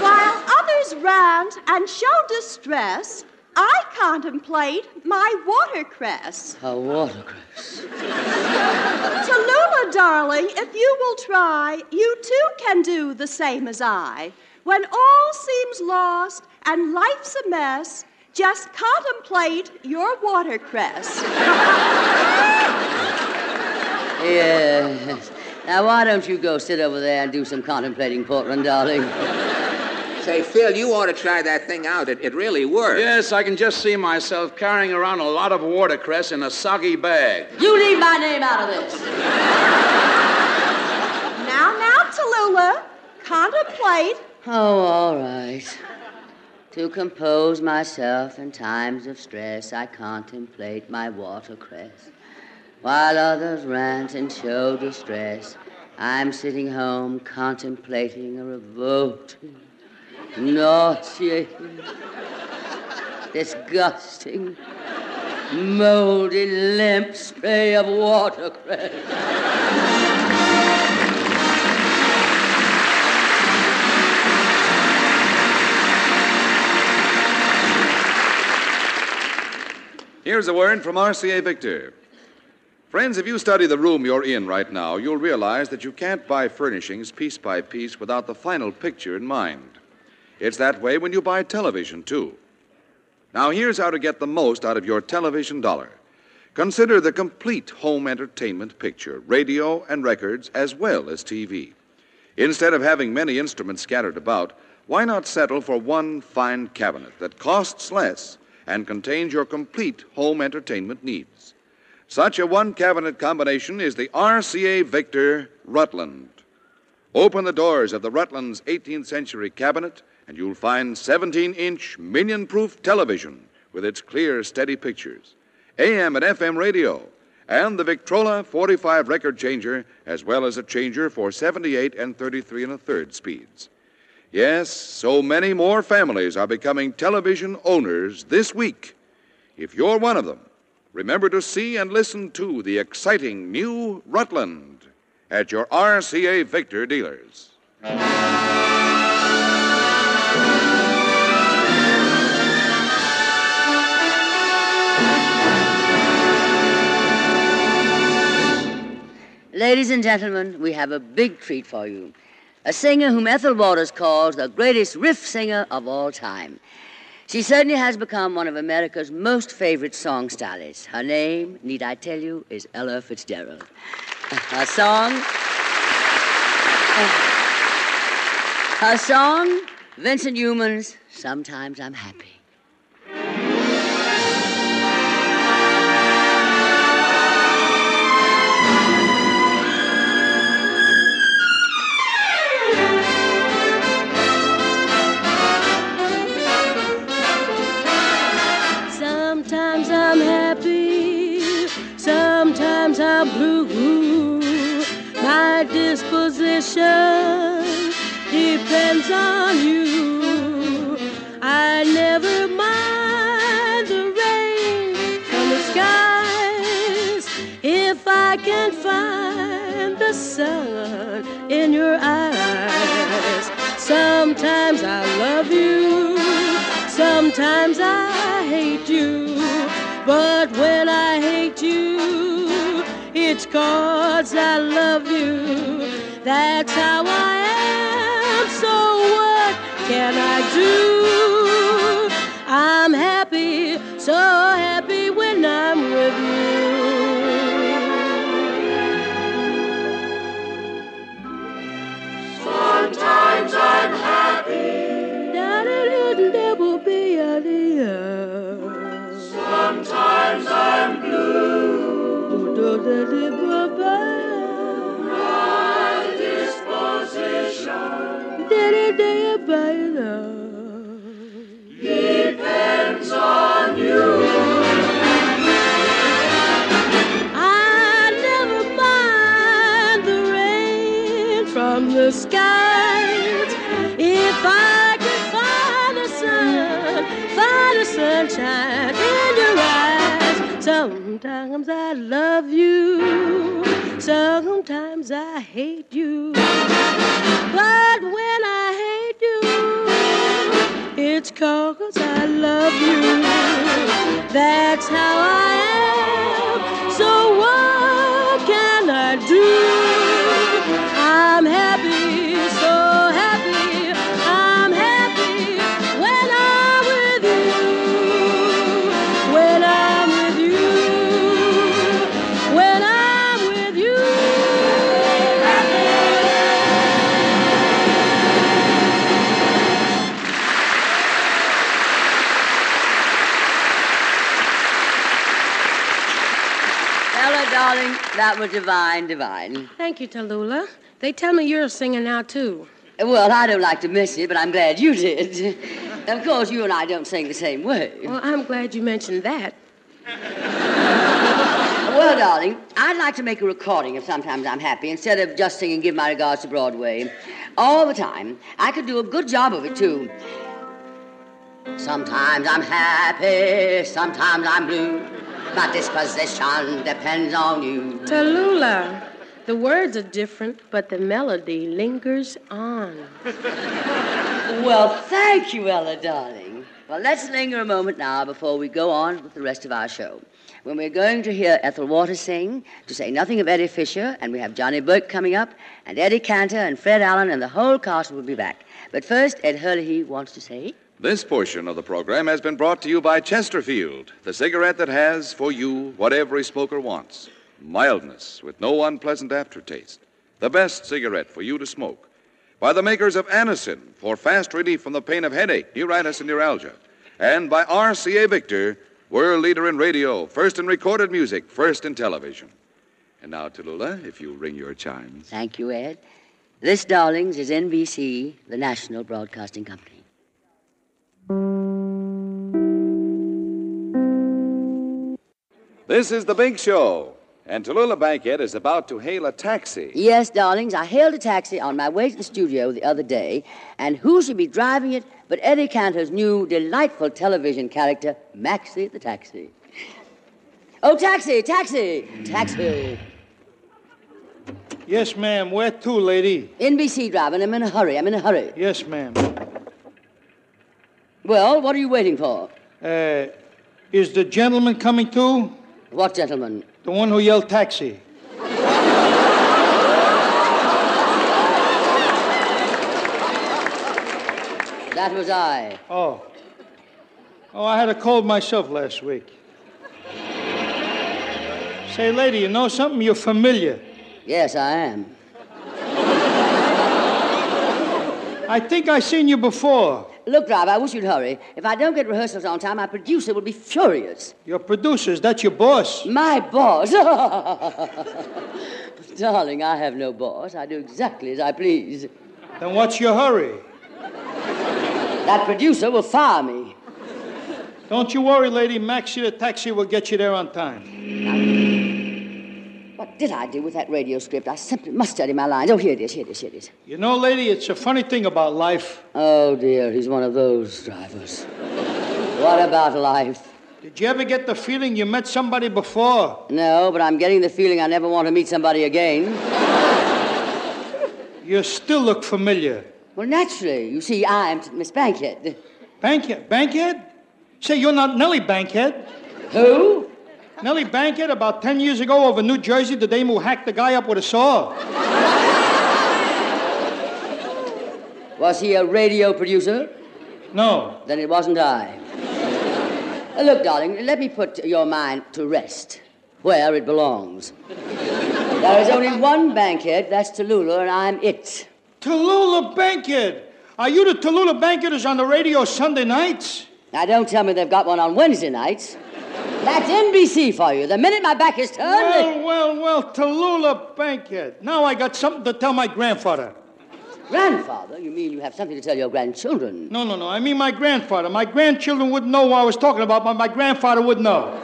While others rant and show distress, I contemplate my watercress. A watercress. Tallulah, darling, if you will try, you too can do the same as I. When all seems lost and life's a mess, just contemplate your watercress. Yes. Now, why don't you go sit over there and do some contemplating, Portland, darling? Say, Phil, you ought to try that thing out. It, it really works. Yes, I can just see myself carrying around a lot of watercress in a soggy bag. You leave my name out of this. now, now, Tallulah, contemplate. Oh, all right. To compose myself in times of stress, I contemplate my watercress. While others rant and show distress, I'm sitting home contemplating a revolting, nauseating, disgusting, moldy, limp spray of watercress. Here's a word from RCA Victor. Friends, if you study the room you're in right now, you'll realize that you can't buy furnishings piece by piece without the final picture in mind. It's that way when you buy television, too. Now, here's how to get the most out of your television dollar. Consider the complete home entertainment picture radio and records, as well as TV. Instead of having many instruments scattered about, why not settle for one fine cabinet that costs less and contains your complete home entertainment needs? Such a one cabinet combination is the RCA Victor Rutland. Open the doors of the Rutland's 18th century cabinet, and you'll find 17 inch million proof television with its clear, steady pictures, AM and FM radio, and the Victrola 45 record changer, as well as a changer for 78 and 33 and a third speeds. Yes, so many more families are becoming television owners this week. If you're one of them, remember to see and listen to the exciting new Rutland at your RCA Victor dealers. Ladies and gentlemen, we have a big treat for you. A singer whom Ethel Waters calls the greatest riff singer of all time. She certainly has become one of America's most favorite song stylists. Her name, need I tell you, is Ella Fitzgerald. Her song. Her song, Vincent Youmans' Sometimes I'm Happy. On you. I never mind the rain from the skies if I can find the sun in your eyes. Sometimes I love you, sometimes I hate you. But when I hate you, it's cause I love you. That's how I am. Can I do? I'm happy, so happy when I'm with you. Sometimes I'm happy. Sometimes I'm blue. Sometimes I love you, sometimes I hate you. But when I it's cause I love you. That's how I am. So what can I do? I'm happy, that was divine, divine. Thank you, Tallulah. They tell me you're a singer now, too. Well, I don't like to miss it, but I'm glad you did. of course, you and I don't sing the same way. Well, I'm glad you mentioned that. Well, darling, I'd like to make a recording of Sometimes I'm Happy instead of just singing Give My Regards to Broadway. All the time. I could do a good job of it, too. Sometimes I'm happy, sometimes I'm blue. My disposition depends on you. Tallulah, the words are different, but the melody lingers on. Well, thank you, Ella, darling. Well, let's linger a moment now before we go on with the rest of our show. When we're going to hear Ethel Waters sing, to say nothing of Eddie Fisher, and we have Johnny Burke coming up, and Eddie Cantor and Fred Allen and the whole cast will be back. But first, Ed Herlihy wants to say. This portion of the program has been brought to you by Chesterfield, the cigarette that has for you what every smoker wants mildness with no unpleasant aftertaste. The best cigarette for you to smoke. By the makers of Anacin for fast relief from the pain of headache, neuritis, and neuralgia. And by RCA Victor, world leader in radio, first in recorded music, first in television. And now, Tallulah, if you ring your chimes. Thank you, Ed. This, darlings, is NBC, the National Broadcasting Company. This is the big show, and Tallulah Bankhead is about to hail a taxi. Yes, darlings, I hailed a taxi on my way to the studio the other day, and who should be driving it but Eddie Cantor's new delightful television character, Maxie the Taxi. Oh, taxi, taxi, taxi. Yes, ma'am. Where to, lady? NBC driver, and I'm in a hurry. I'm in a hurry. Yes, ma'am. Well, what are you waiting for? Uh, is the gentleman coming too? What gentleman? The one who yelled taxi. That was I. Oh. Oh, I had a cold myself last week. Say, lady, you know something? You're familiar. Yes, I am. I think I seen you before. Look, driver, I wish you'd hurry. If I don't get rehearsals on time, my producer will be furious. Your producers, that's your boss. My boss? Darling, I have no boss. I do exactly as I please. Then what's your hurry? That producer will fire me. Don't you worry, lady. Maxie the taxi will get you there on time. What did I do with that radio script? I simply must study my lines. Oh, here it is, here it is, here it is. You know, lady, it's a funny thing about life. Oh, dear, he's one of those drivers. what about life? Did you ever get the feeling you met somebody before? No, but I'm getting the feeling I never want to meet somebody again. You still look familiar. Well, naturally. You see, I'm Miss Bankhead. Bankhead? Bankhead? Say, you're not Nellie Bankhead. Who? Nellie Bankhead, about 10 years ago over New Jersey, the dame who hacked the guy up with a saw. Was he a radio producer? No. Then it wasn't I. Uh, Look, darling, let me put your mind to rest where it belongs. There is only one Bankhead, that's Tallulah, and I'm it. Tallulah Bankhead. Are you the Tallulah Bankhead who's on the radio Sunday nights? Now, don't tell me they've got one on Wednesday nights. That's NBC for you. The minute my back is turned. Well, well, well, Tallulah Bankhead. Now I got something to tell my grandfather. Grandfather? You mean you have something to tell your grandchildren? No, no, no. I mean my grandfather. My grandchildren wouldn't know what I was talking about, but my grandfather would know.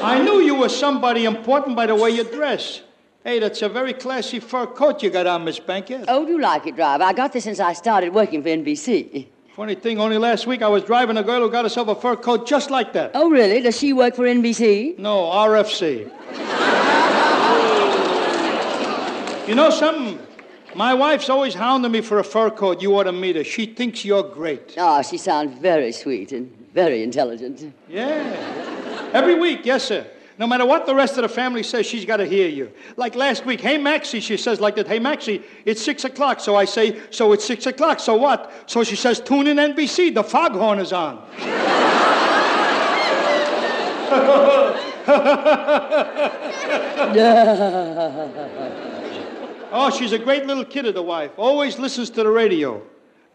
I knew you were somebody important by the way you dress. Hey, that's a very classy fur coat you got on, Miss Bankhead. Oh, do you like it, driver? I got this since I started working for NBC. Funny thing, only last week I was driving a girl who got herself a fur coat just like that. Oh, really? Does she work for NBC? No, RFC. you know something? My wife's always hounding me for a fur coat. You ought to meet her. She thinks you're great. Ah, she sounds very sweet and very intelligent. Yeah. Every week, yes, sir. No matter what the rest of the family says, she's got to hear you. Like last week, hey, Maxie, she says like that, hey, Maxie, it's 6 o'clock. So I say, so it's 6 o'clock, so what? So she says, tune in NBC, the foghorn is on. oh, she's a great little kid of the wife. Always listens to the radio.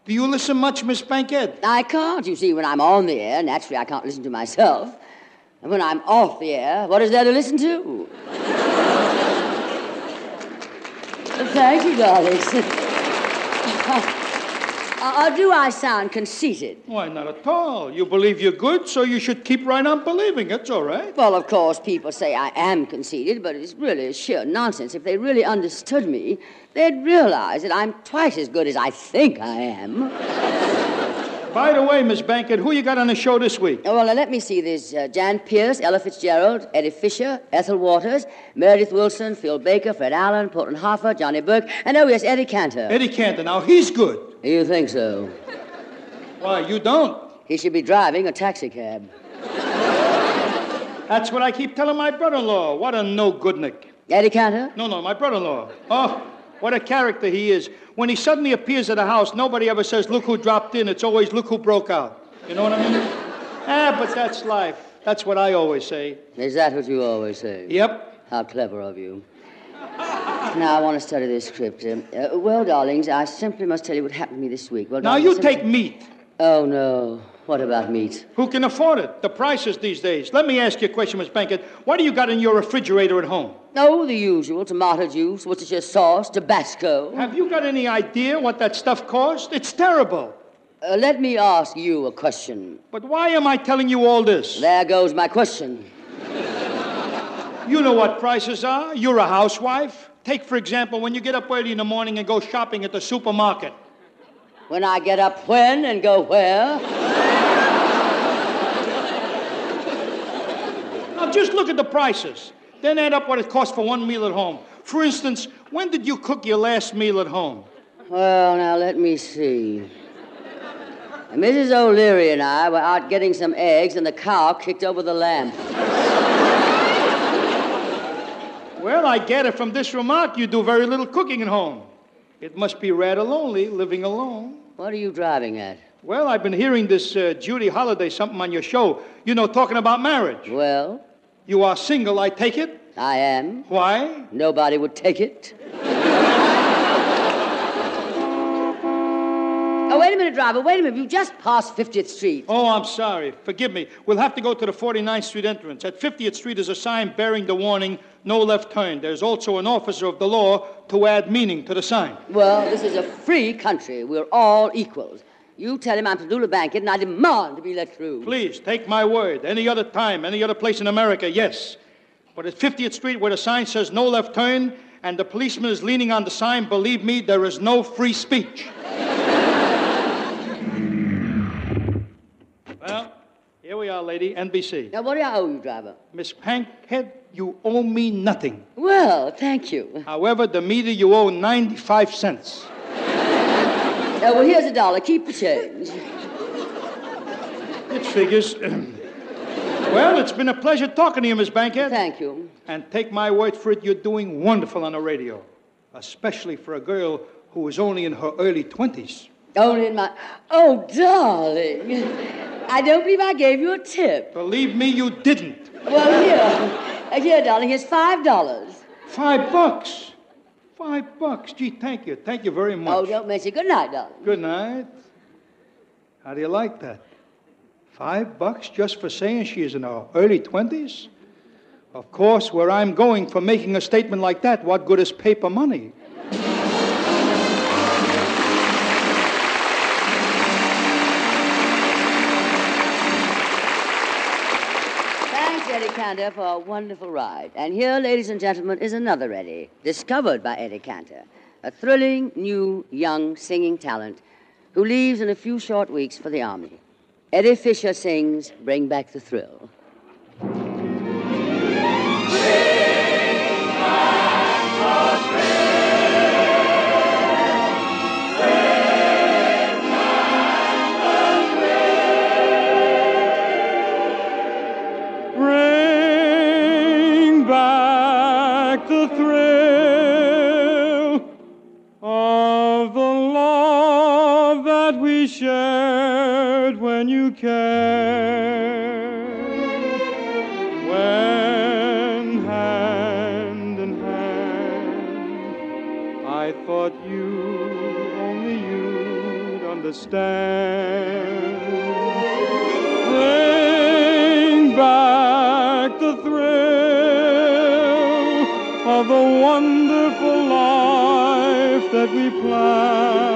Do you listen much, Miss Bankhead? I can't, you see, when I'm on the air. Naturally, I can't listen to myself. And when I'm off the air, what is there to listen to? Thank you, darlings. Uh, do I sound conceited? Why, not at all. You believe you're good, so you should keep right on believing. It's all right. Well, of course, people say I am conceited, but it's really sheer nonsense. If they really understood me, they'd realize that I'm twice as good as I think I am. By the way, Miss Bankhead, who you got on the show this week? Oh, well, now, let me see. There's uh, Jan Peerce, Ella Fitzgerald, Eddie Fisher, Ethel Waters, Meredith Willson, Phil Baker, Fred Allen, Portland Hoffa, Johnny Burke, and oh, yes, Eddie Cantor. Eddie Cantor. Now, he's good. You think so? Why, you don't? He should be driving a taxicab. That's what I keep telling my brother-in-law. What a no-goodnik. Eddie Cantor? No, no, my brother-in-law. Oh, what a character he is. When he suddenly appears at a house, nobody ever says, look who dropped in. It's always, look who broke out. You know what I mean? ah, but that's life. That's what I always say. Is that what you always say? Yep. How clever of you. now, I want to study this script. Um, uh, well, darlings, I simply must tell you what happened to me this week. Well, Now, darling, you simply- take meat. Oh, no. What about meat? Who can afford it? The prices these days. Let me ask you a question, Miss Bankhead. What do you got in your refrigerator at home? Oh, the usual tomato juice, Worcestershire sauce, Tabasco. Have you got any idea what that stuff costs? It's terrible. Uh, let me ask you a question. But why am I telling you all this? There goes my question. You know what prices are. You're a housewife. Take, for example, when you get up early in the morning and go shopping at the supermarket. When I get up when and go where? Just look at the prices. Then add up what it costs for one meal at home. For instance, when did you cook your last meal at home? Well, now let me see. Mrs. O'Leary and I were out getting some eggs, and the cow kicked over the lamp. Well, I get it from this remark. You do very little cooking at home. It must be rather lonely living alone. What are you driving at? Well, I've been hearing this uh, Judy Holliday something on your show. You know, talking about marriage. Well? You are single, I take it? I am. Why? Nobody would take it. oh, wait a minute, driver. Wait a minute. You just passed 50th Street. Oh, I'm sorry. Forgive me. We'll have to go to the 49th Street entrance. At 50th Street is a sign bearing the warning, no left turn. There's also an officer of the law to add meaning to the sign. Well, this is a free country. We're all equals. You tell him I'm Tallulah Bankhead, and I demand to be let through. Please, take my word. Any other time, any other place in America, yes. But at 50th Street, where the sign says no left turn, and the policeman is leaning on the sign, believe me, there is no free speech. well, here we are, lady, NBC. Now, what do I owe you, driver? Miss Pankhead, you owe me nothing. Well, thank you. However, the meter you owe 95 cents. Uh, well, here's a dollar. Keep the change. It figures. well, it's been a pleasure talking to you, Miss Bankhead. Thank you. And take my word for it, you're doing wonderful on the radio, especially for a girl who is only in her early 20s. Only in my. Oh, darling. I don't believe I gave you a tip. Believe me, you didn't. Well, here. Uh, here, darling. Here's five dollars. Five bucks. Five bucks. Gee, thank you. Thank you very oh, much. Oh, don't mention. Good night, darling. Good night. How do you like that? Five bucks just for saying she is in her early 20s? Of course, where I'm going for making a statement like that, what good is paper money? Cantor, for a wonderful ride. And here, ladies and gentlemen, is another Eddie, discovered by Eddie Cantor. A thrilling, new, young singing talent who leaves in a few short weeks for the Army. Eddie Fisher sings Bring Back the Thrill. We shared when you cared. When hand in hand, I thought you, only you'd understand. Bring back the thrill of the wonderful life that we planned.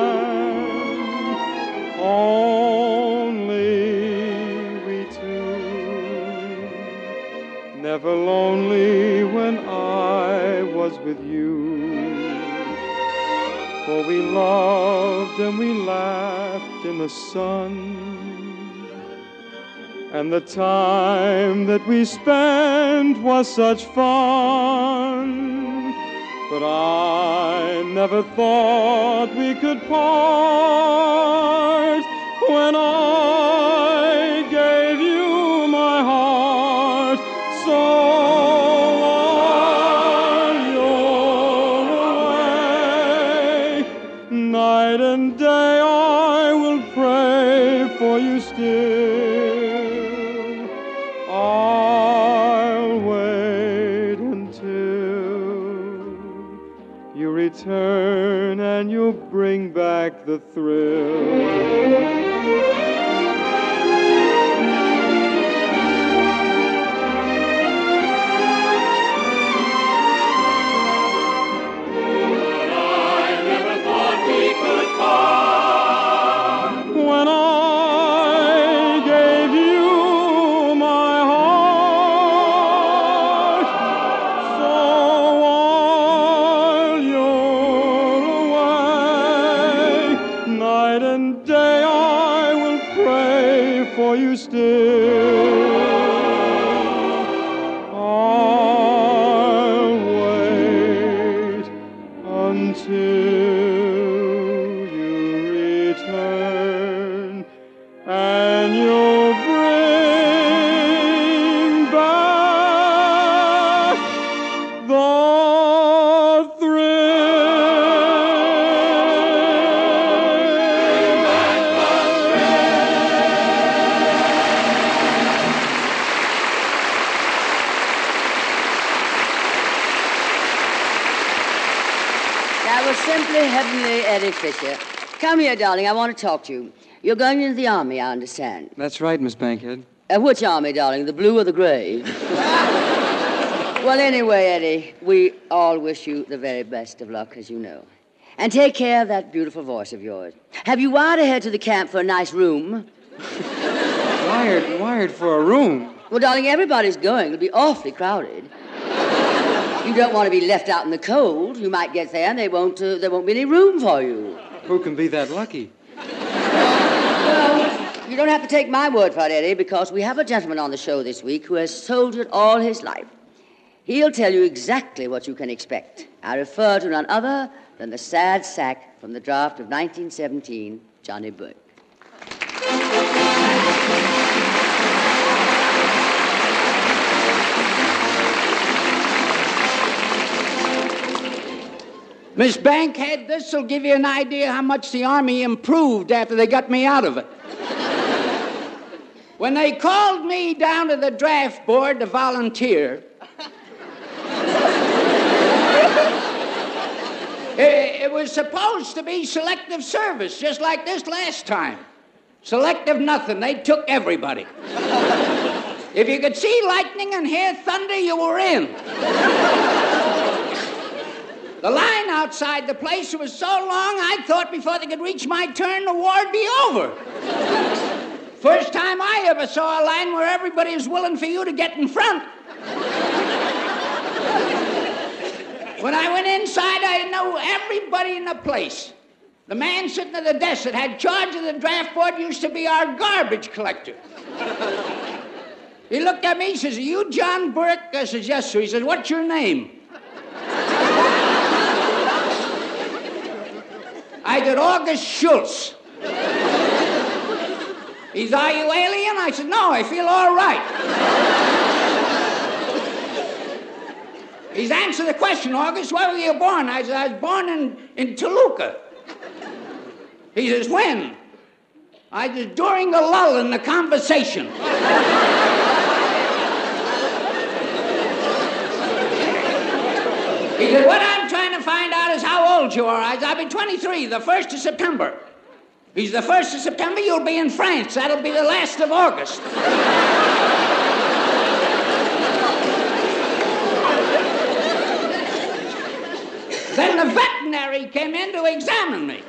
Was with you. For we loved and we laughed in the sun. And the time that we spent was such fun. But I never thought we could part thrill. Fisher. Come here, darling. I want to talk to you. You're going into the army, I understand. That's right, Miss Bankhead. Uh, which army, darling? The blue or the gray? well, anyway, Eddie, we all wish you the very best of luck, as you know. And take care of that beautiful voice of yours. Have you wired ahead to the camp for a nice room? Wired, wired for a room. Well, darling, everybody's going. It'll be awfully crowded. You don't want to be left out in the cold. You might get there and they won't, uh, there won't be any room for you. Who can be that lucky? well, You don't have to take my word for it, Eddie, because we have a gentleman on the show this week who has soldiered all his life. He'll tell you exactly what you can expect. I refer to none other than the sad sack from the draft of 1917, Johnny Burke. Miss Bankhead, this will give you an idea how much the Army improved after they got me out of it. when they called me down to the draft board to volunteer, it, it was supposed to be selective service, just like this last time. Selective nothing, they took everybody. if you could see lightning and hear thunder, you were in. The line outside the place was so long, I thought before they could reach my turn, the war'd be over. First time I ever saw a line where everybody was willing for you to get in front. When I went inside, I knew everybody in the place. The man sitting at the desk that had charge of the draft board used to be our garbage collector. He looked at me, he says, Are you John Burke? I says, Yes, sir. He says, What's your name? I said, August Schultz. He's, Are you alien? I said, No, I feel all right. He's answered the question, August, where were you born? I said, I was born in, in Toluca. He says, When? I said, During a lull in the conversation. He said, What I'm trying to find out is how old you are. I'll be 23, the 1st of September. He's the 1st of September, you'll be in France. That'll be the last of August. then the veterinary came in to examine me.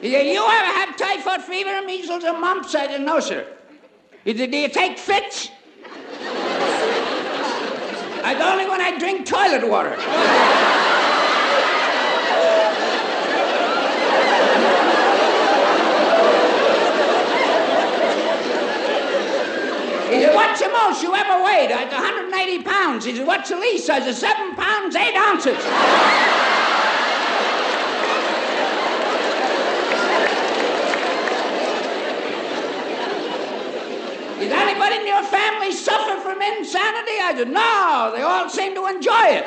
He said, You ever have typhoid fever, measles, or mumps? I said, No, sir. He said, Do you take fits? I said, Only when I drink toilet water. He said, What's the most you ever weighed? I said, 180 pounds. He said, What's the least? I said, Seven pounds, eight ounces. Did anybody in your family suffer from insanity? I said, No, they all seem to enjoy it.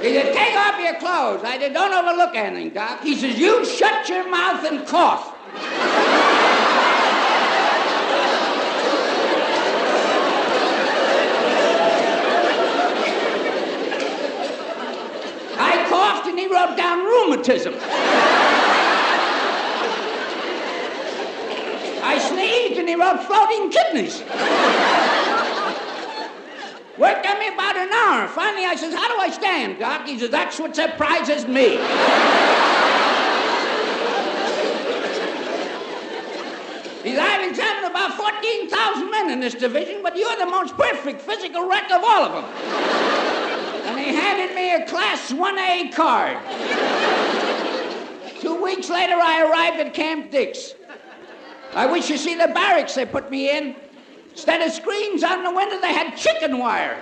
He said, Take off your clothes. I said, Don't overlook anything, Doc. He says, You shut your mouth and cough. I coughed and he wrote down rheumatism. I sneezed and he wrote floating kidneys. Worked on me about an hour. Finally, I says, How do I stand, Doc? He says, That's what surprises me. He says, I've examined about 14,000 men in this division, but you're the most perfect physical wreck of all of them. And he handed me a Class 1A card. Weeks later, I arrived at Camp Dix. I wish you see the barracks they put me in. Instead of screens on the window, they had chicken wire.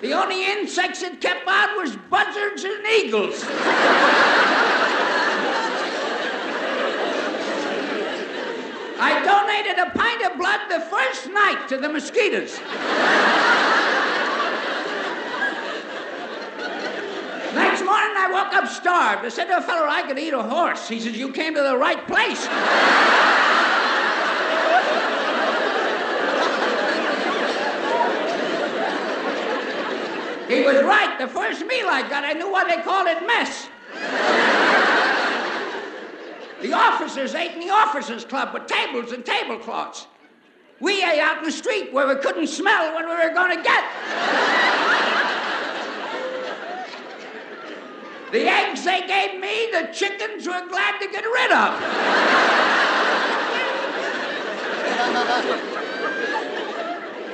The only insects it kept out was buzzards and eagles. I donated a pint of blood the first night to the mosquitoes. Next morning, I woke up starved. I said to a fellow I could eat a horse. He says, You came to the right place. He was right. The first meal I got, I knew why they called it mess. the officers ate in the officers' club with tables and tablecloths. We ate out in the street where we couldn't smell what we were going to get. The eggs they gave me, the chickens were glad to get rid of.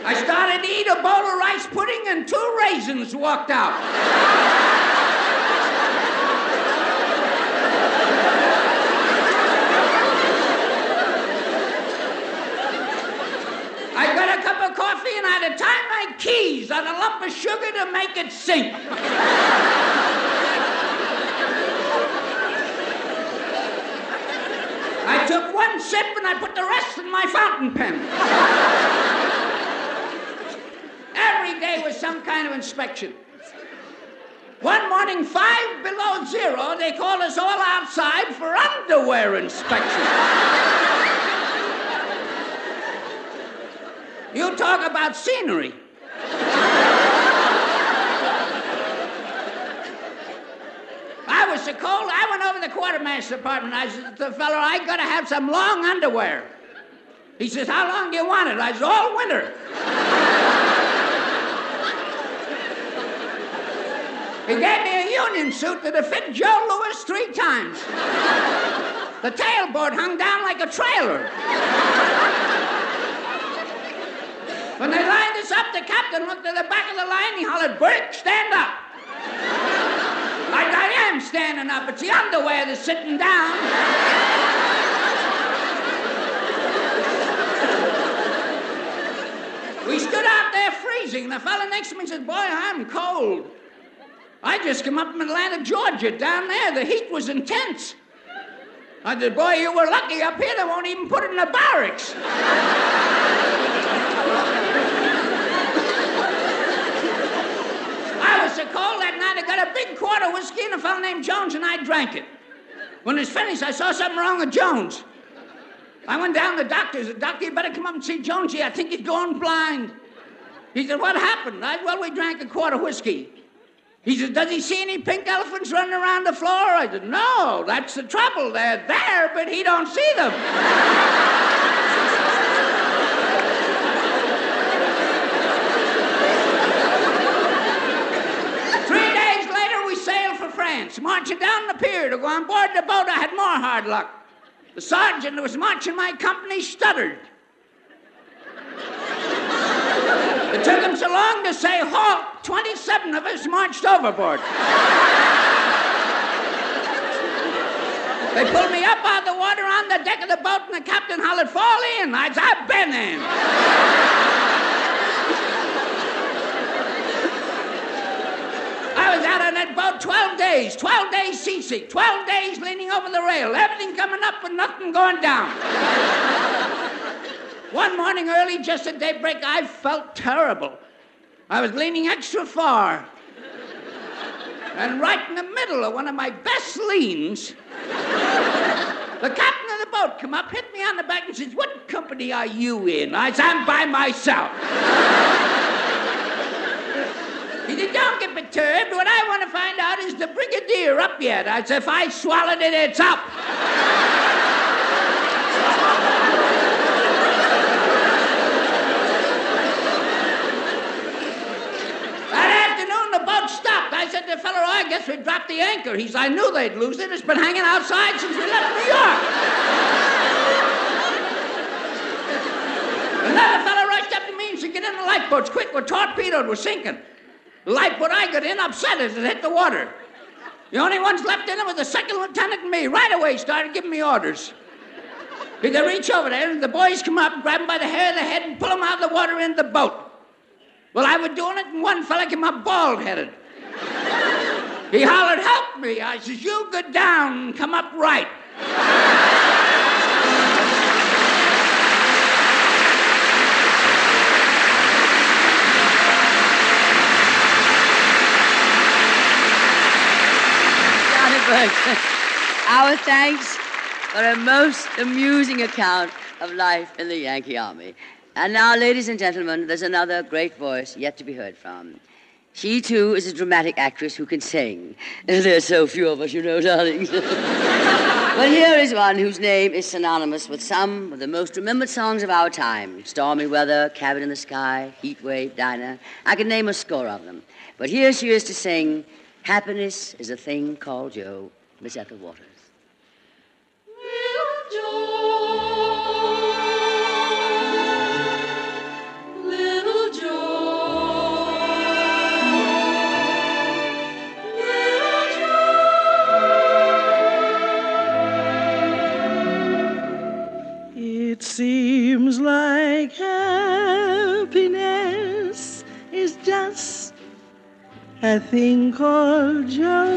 I started to eat a bowl of rice pudding and two raisins walked out. I got a cup of coffee and I had to tie my keys on a lump of sugar to make it sink. I took one sip and I put the rest in my fountain pen. Every day was some kind of inspection. One morning, five below zero, they called us all outside for underwear inspection. you talk about scenery. I was cold, I went over to the quartermaster's apartment. I said to the fellow, I gotta have some long underwear. He says, How long do you want it? I said, All winter. He gave me a union suit that'd fit Joe Louis three times. The tailboard hung down like a trailer. when they lined us up, the captain looked at the back of the line. He hollered, Burke, stand up. I am standing up. It's the underwear that's sitting down. We stood out there freezing, the fellow next to me said, Boy, I'm cold. I just come up from Atlanta, Georgia, down there. The heat was intense. I said, Boy, you were lucky up here. They won't even put it in the barracks. I was so cold that I got a big quart of whiskey and a fellow named Jones, and I drank it. When it was finished, I saw something wrong with Jones. I went down to the doctor. The doctor, you better come up and see Jonesy. I think he's going blind. He said, What happened? I, said, well, we drank a quart of whiskey. He said, Does he see any pink elephants running around the floor? I said, No, that's the trouble. They're there, but he don't see them. Three days later, we sailed for France, marching down the pier to go on board the boat. I had more hard luck. The sergeant who was marching my company stuttered. It took him so long to say halt, 27 of us marched overboard. They pulled me up out of the water on the deck of the boat, and the captain hollered, Fall in. I said, I've been in. I was out on that boat 12 days, 12 days seasick, 12 days leaning over the rail, everything coming up and nothing going down. One morning early, just at daybreak, I felt terrible. I was leaning extra far. And right in the middle of one of my best leans, the captain of the boat come up, hit me on the back, and says, What company are you in? I said, I'm by myself. Said, Don't get perturbed. What I want to find out is the brigadier up yet. I said, If I swallowed it, it's up. That afternoon, the boat stopped. I said to the fellow, oh, I guess we dropped the anchor. He said, I knew they'd lose it. It's been hanging outside since we left New York. Another fellow rushed up to me and said, Get in the lifeboats, quick, we're torpedoed, we're sinking. The lifeboat I got in upset as it hit the water. The only ones left in it was the second lieutenant and me. Right away, started giving me orders. He could reach over there, and the boys come up, grab him by the hair of the head, and pull him out of the water into the boat. Well, I was doing it, and one fella came up bald headed. He hollered, Help me. I says, You go down and come up right. our thanks for a most amusing account of life in the Yankee Army. And now, ladies and gentlemen, there's another great voice yet to be heard from. She, too, is a dramatic actress who can sing. There's so few of us, you know, darlings. but here is one whose name is synonymous with some of the most remembered songs of our time Stormy Weather, Cabin in the Sky, Heat Wave, Dinah. I could name a score of them. But here she is to sing Happiness is a Thing Called Joe, Miss Ethel Waters. Little It seems like happiness is just a thing called Joe.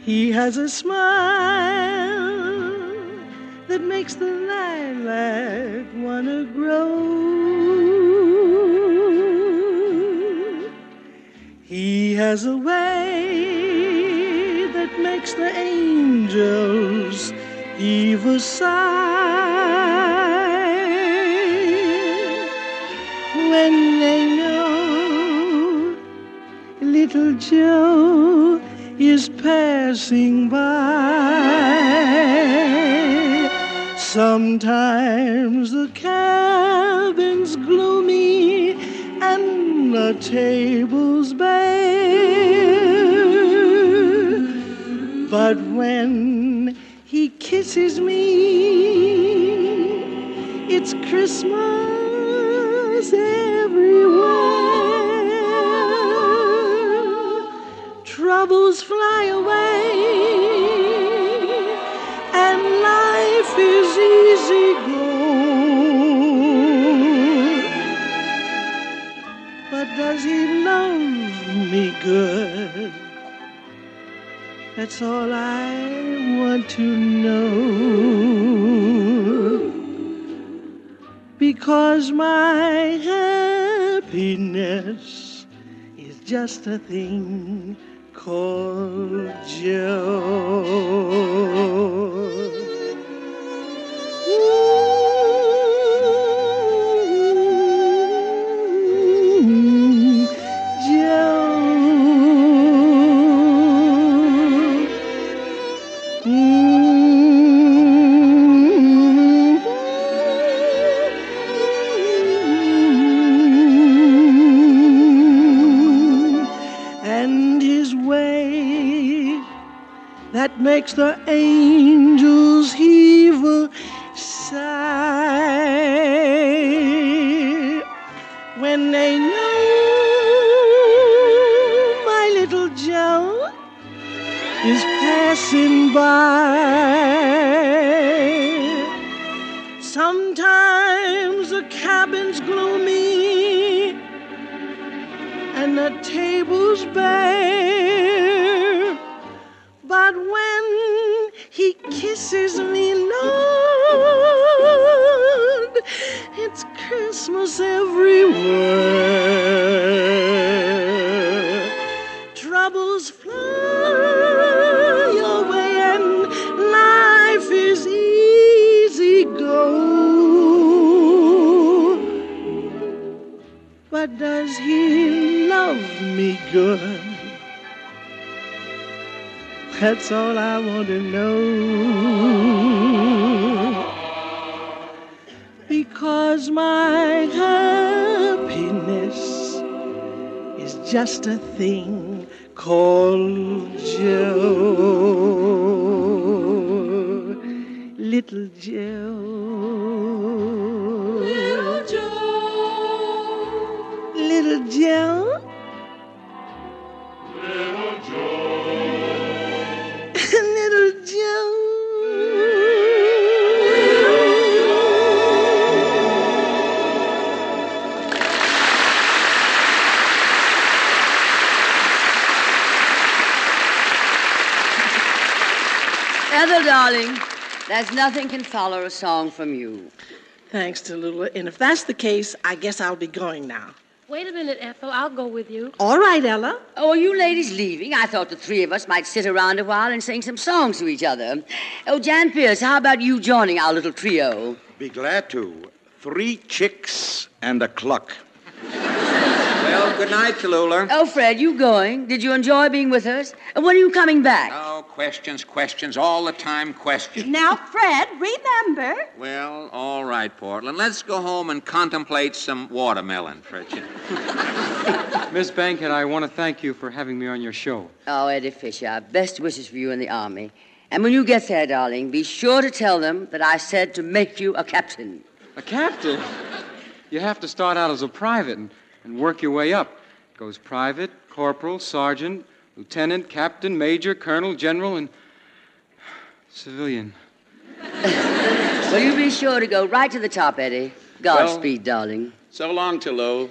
He has a smile that makes the lilac wanna grow. He has a way that makes the angels heave a sigh when they know little Joe is passing by. Sometimes the cabin's gloomy and the table's bare. But when he kisses me, it's Christmas everywhere. Troubles fly away, and life is easy go. But does he love me good? That's all I want to know. Because my happiness is just a thing called joy. Makes the angels heave a sigh when they know my little Joe is passing by. Everywhere. Troubles fly away and life is easy go. But does he love me good? That's all I want to know. Because my happiness is just a thing called Joe. Little Joe. Little Joe. Little Joe. Darling, there's nothing can follow a song from you. Thanks, Tallulah. And if that's the case, I guess I'll be going now. Wait a minute, Ethel. I'll go with you. All right, Ella. Oh, are you ladies leaving? I thought the three of us might sit around a while and sing some songs to each other. Oh, Jan Peerce, how about you joining our little trio? Be glad to. Three chicks and a cluck. Well, good night, Tallulah. Oh, Fred, you going? Did you enjoy being with us? And when are you coming back? Oh, questions, questions, all the time questions. Now, Fred, remember. Well, all right, Portland. Let's go home and contemplate some watermelon, Fritchie. Miss Bankhead, I want to thank you for having me on your show. Oh, Eddie Fisher, best wishes for you in the Army. And when you get there, darling, be sure to tell them that I said to make you a captain. A captain? You have to start out as a private and, and work your way up. It Goes private, corporal, sergeant, lieutenant, captain, major, colonel, general, and civilian. Well, you be sure to go right to the top, Eddie. Godspeed, darling. So long, Tillo.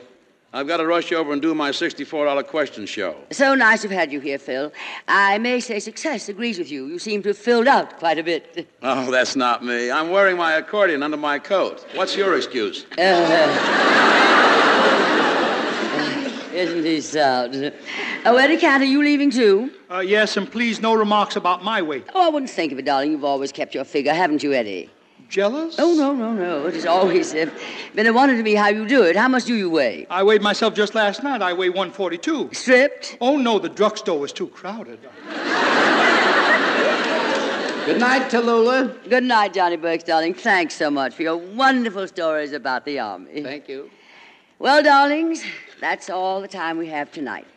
I've got to rush over and do my $64 question show. So nice to have had you here, Phil. I may say success agrees with you. You seem to have filled out quite a bit. Oh, that's not me. I'm wearing my accordion under my coat. What's your excuse? Uh, Isn't he sound? Oh, Eddie Cat, are you leaving too? Uh, yes, and please no remarks about my weight. Oh, I wouldn't think of it, darling. You've always kept your figure, haven't you, Eddie? Jealous? Oh, no, no, no. It has always uh, been a wonder to me how you do it. How much do you weigh? I weighed myself just last night. I weigh 142. Stripped? Oh, no, the drugstore was too crowded. Good night, Tallulah. Good night, Johnny Burks, darling. Thanks so much for your wonderful stories about the Army. Thank you. Well, darlings, that's all the time we have tonight.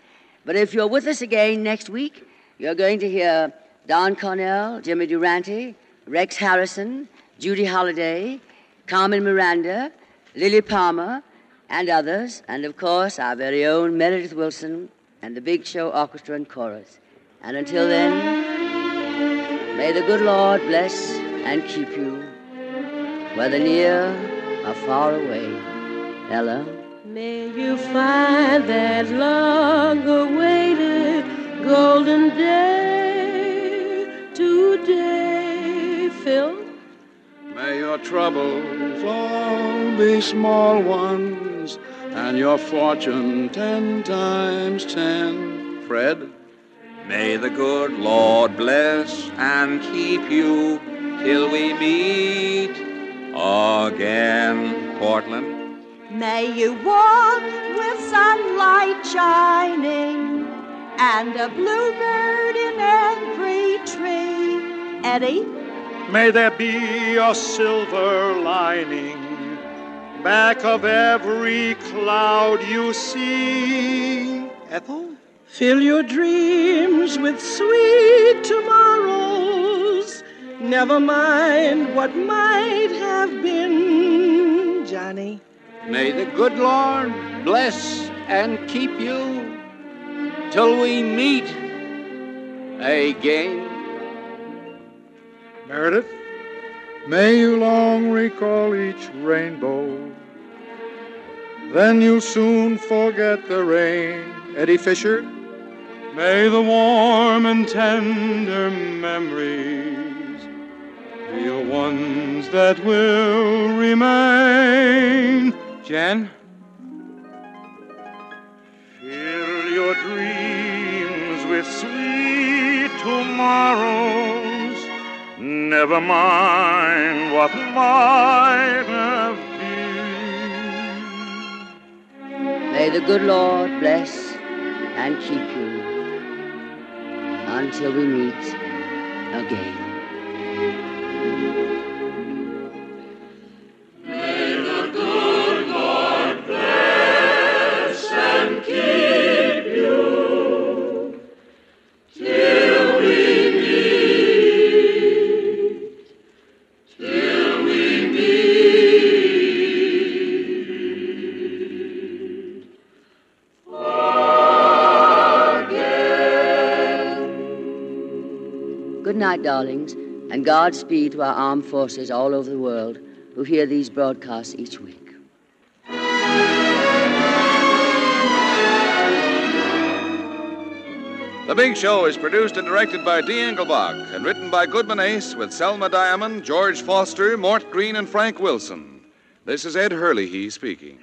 But if you're with us again next week, you're going to hear Don Cornell, Jimmy Durante, Rex Harrison, Judy Holliday, Carmen Miranda, Lilli Palmer, and others, and of course our very own Meredith Willson and the Big Show Orchestra and Chorus. And until then, may the good Lord bless and keep you, whether near or far away. Ella. May you find that long awaited golden day today, Phil. May your troubles all be small ones, and your fortune ten times ten. Fred? May the good Lord bless and keep you till we meet again. Portland. May you walk with sunlight shining and a bluebird in every tree. Eddie? May there be a silver lining back of every cloud you see. Ethel? Fill your dreams with sweet tomorrows. Never mind what might have been, Johnny. May the good Lord bless and keep you till we meet again. Meredith, may you long recall each rainbow. Then you'll soon forget the rain. Eddie Fisher, may the warm and tender memories be the ones that will remain. Jen? Fill your dreams with sweet tomorrows. Never mind what might have been. May the good Lord bless and keep you until we meet again. Night, darlings, and Godspeed to our armed forces all over the world who hear these broadcasts each week. The Big Show is produced and directed by Dee Engelbach and written by Goodman Ace with Selma Diamond, George Foster, Mort Green, and Frank Wilson. This is Ed Herlihy speaking.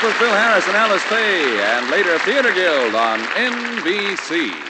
With Phil Harris and Alice Faye, and later Theater Guild on NBC.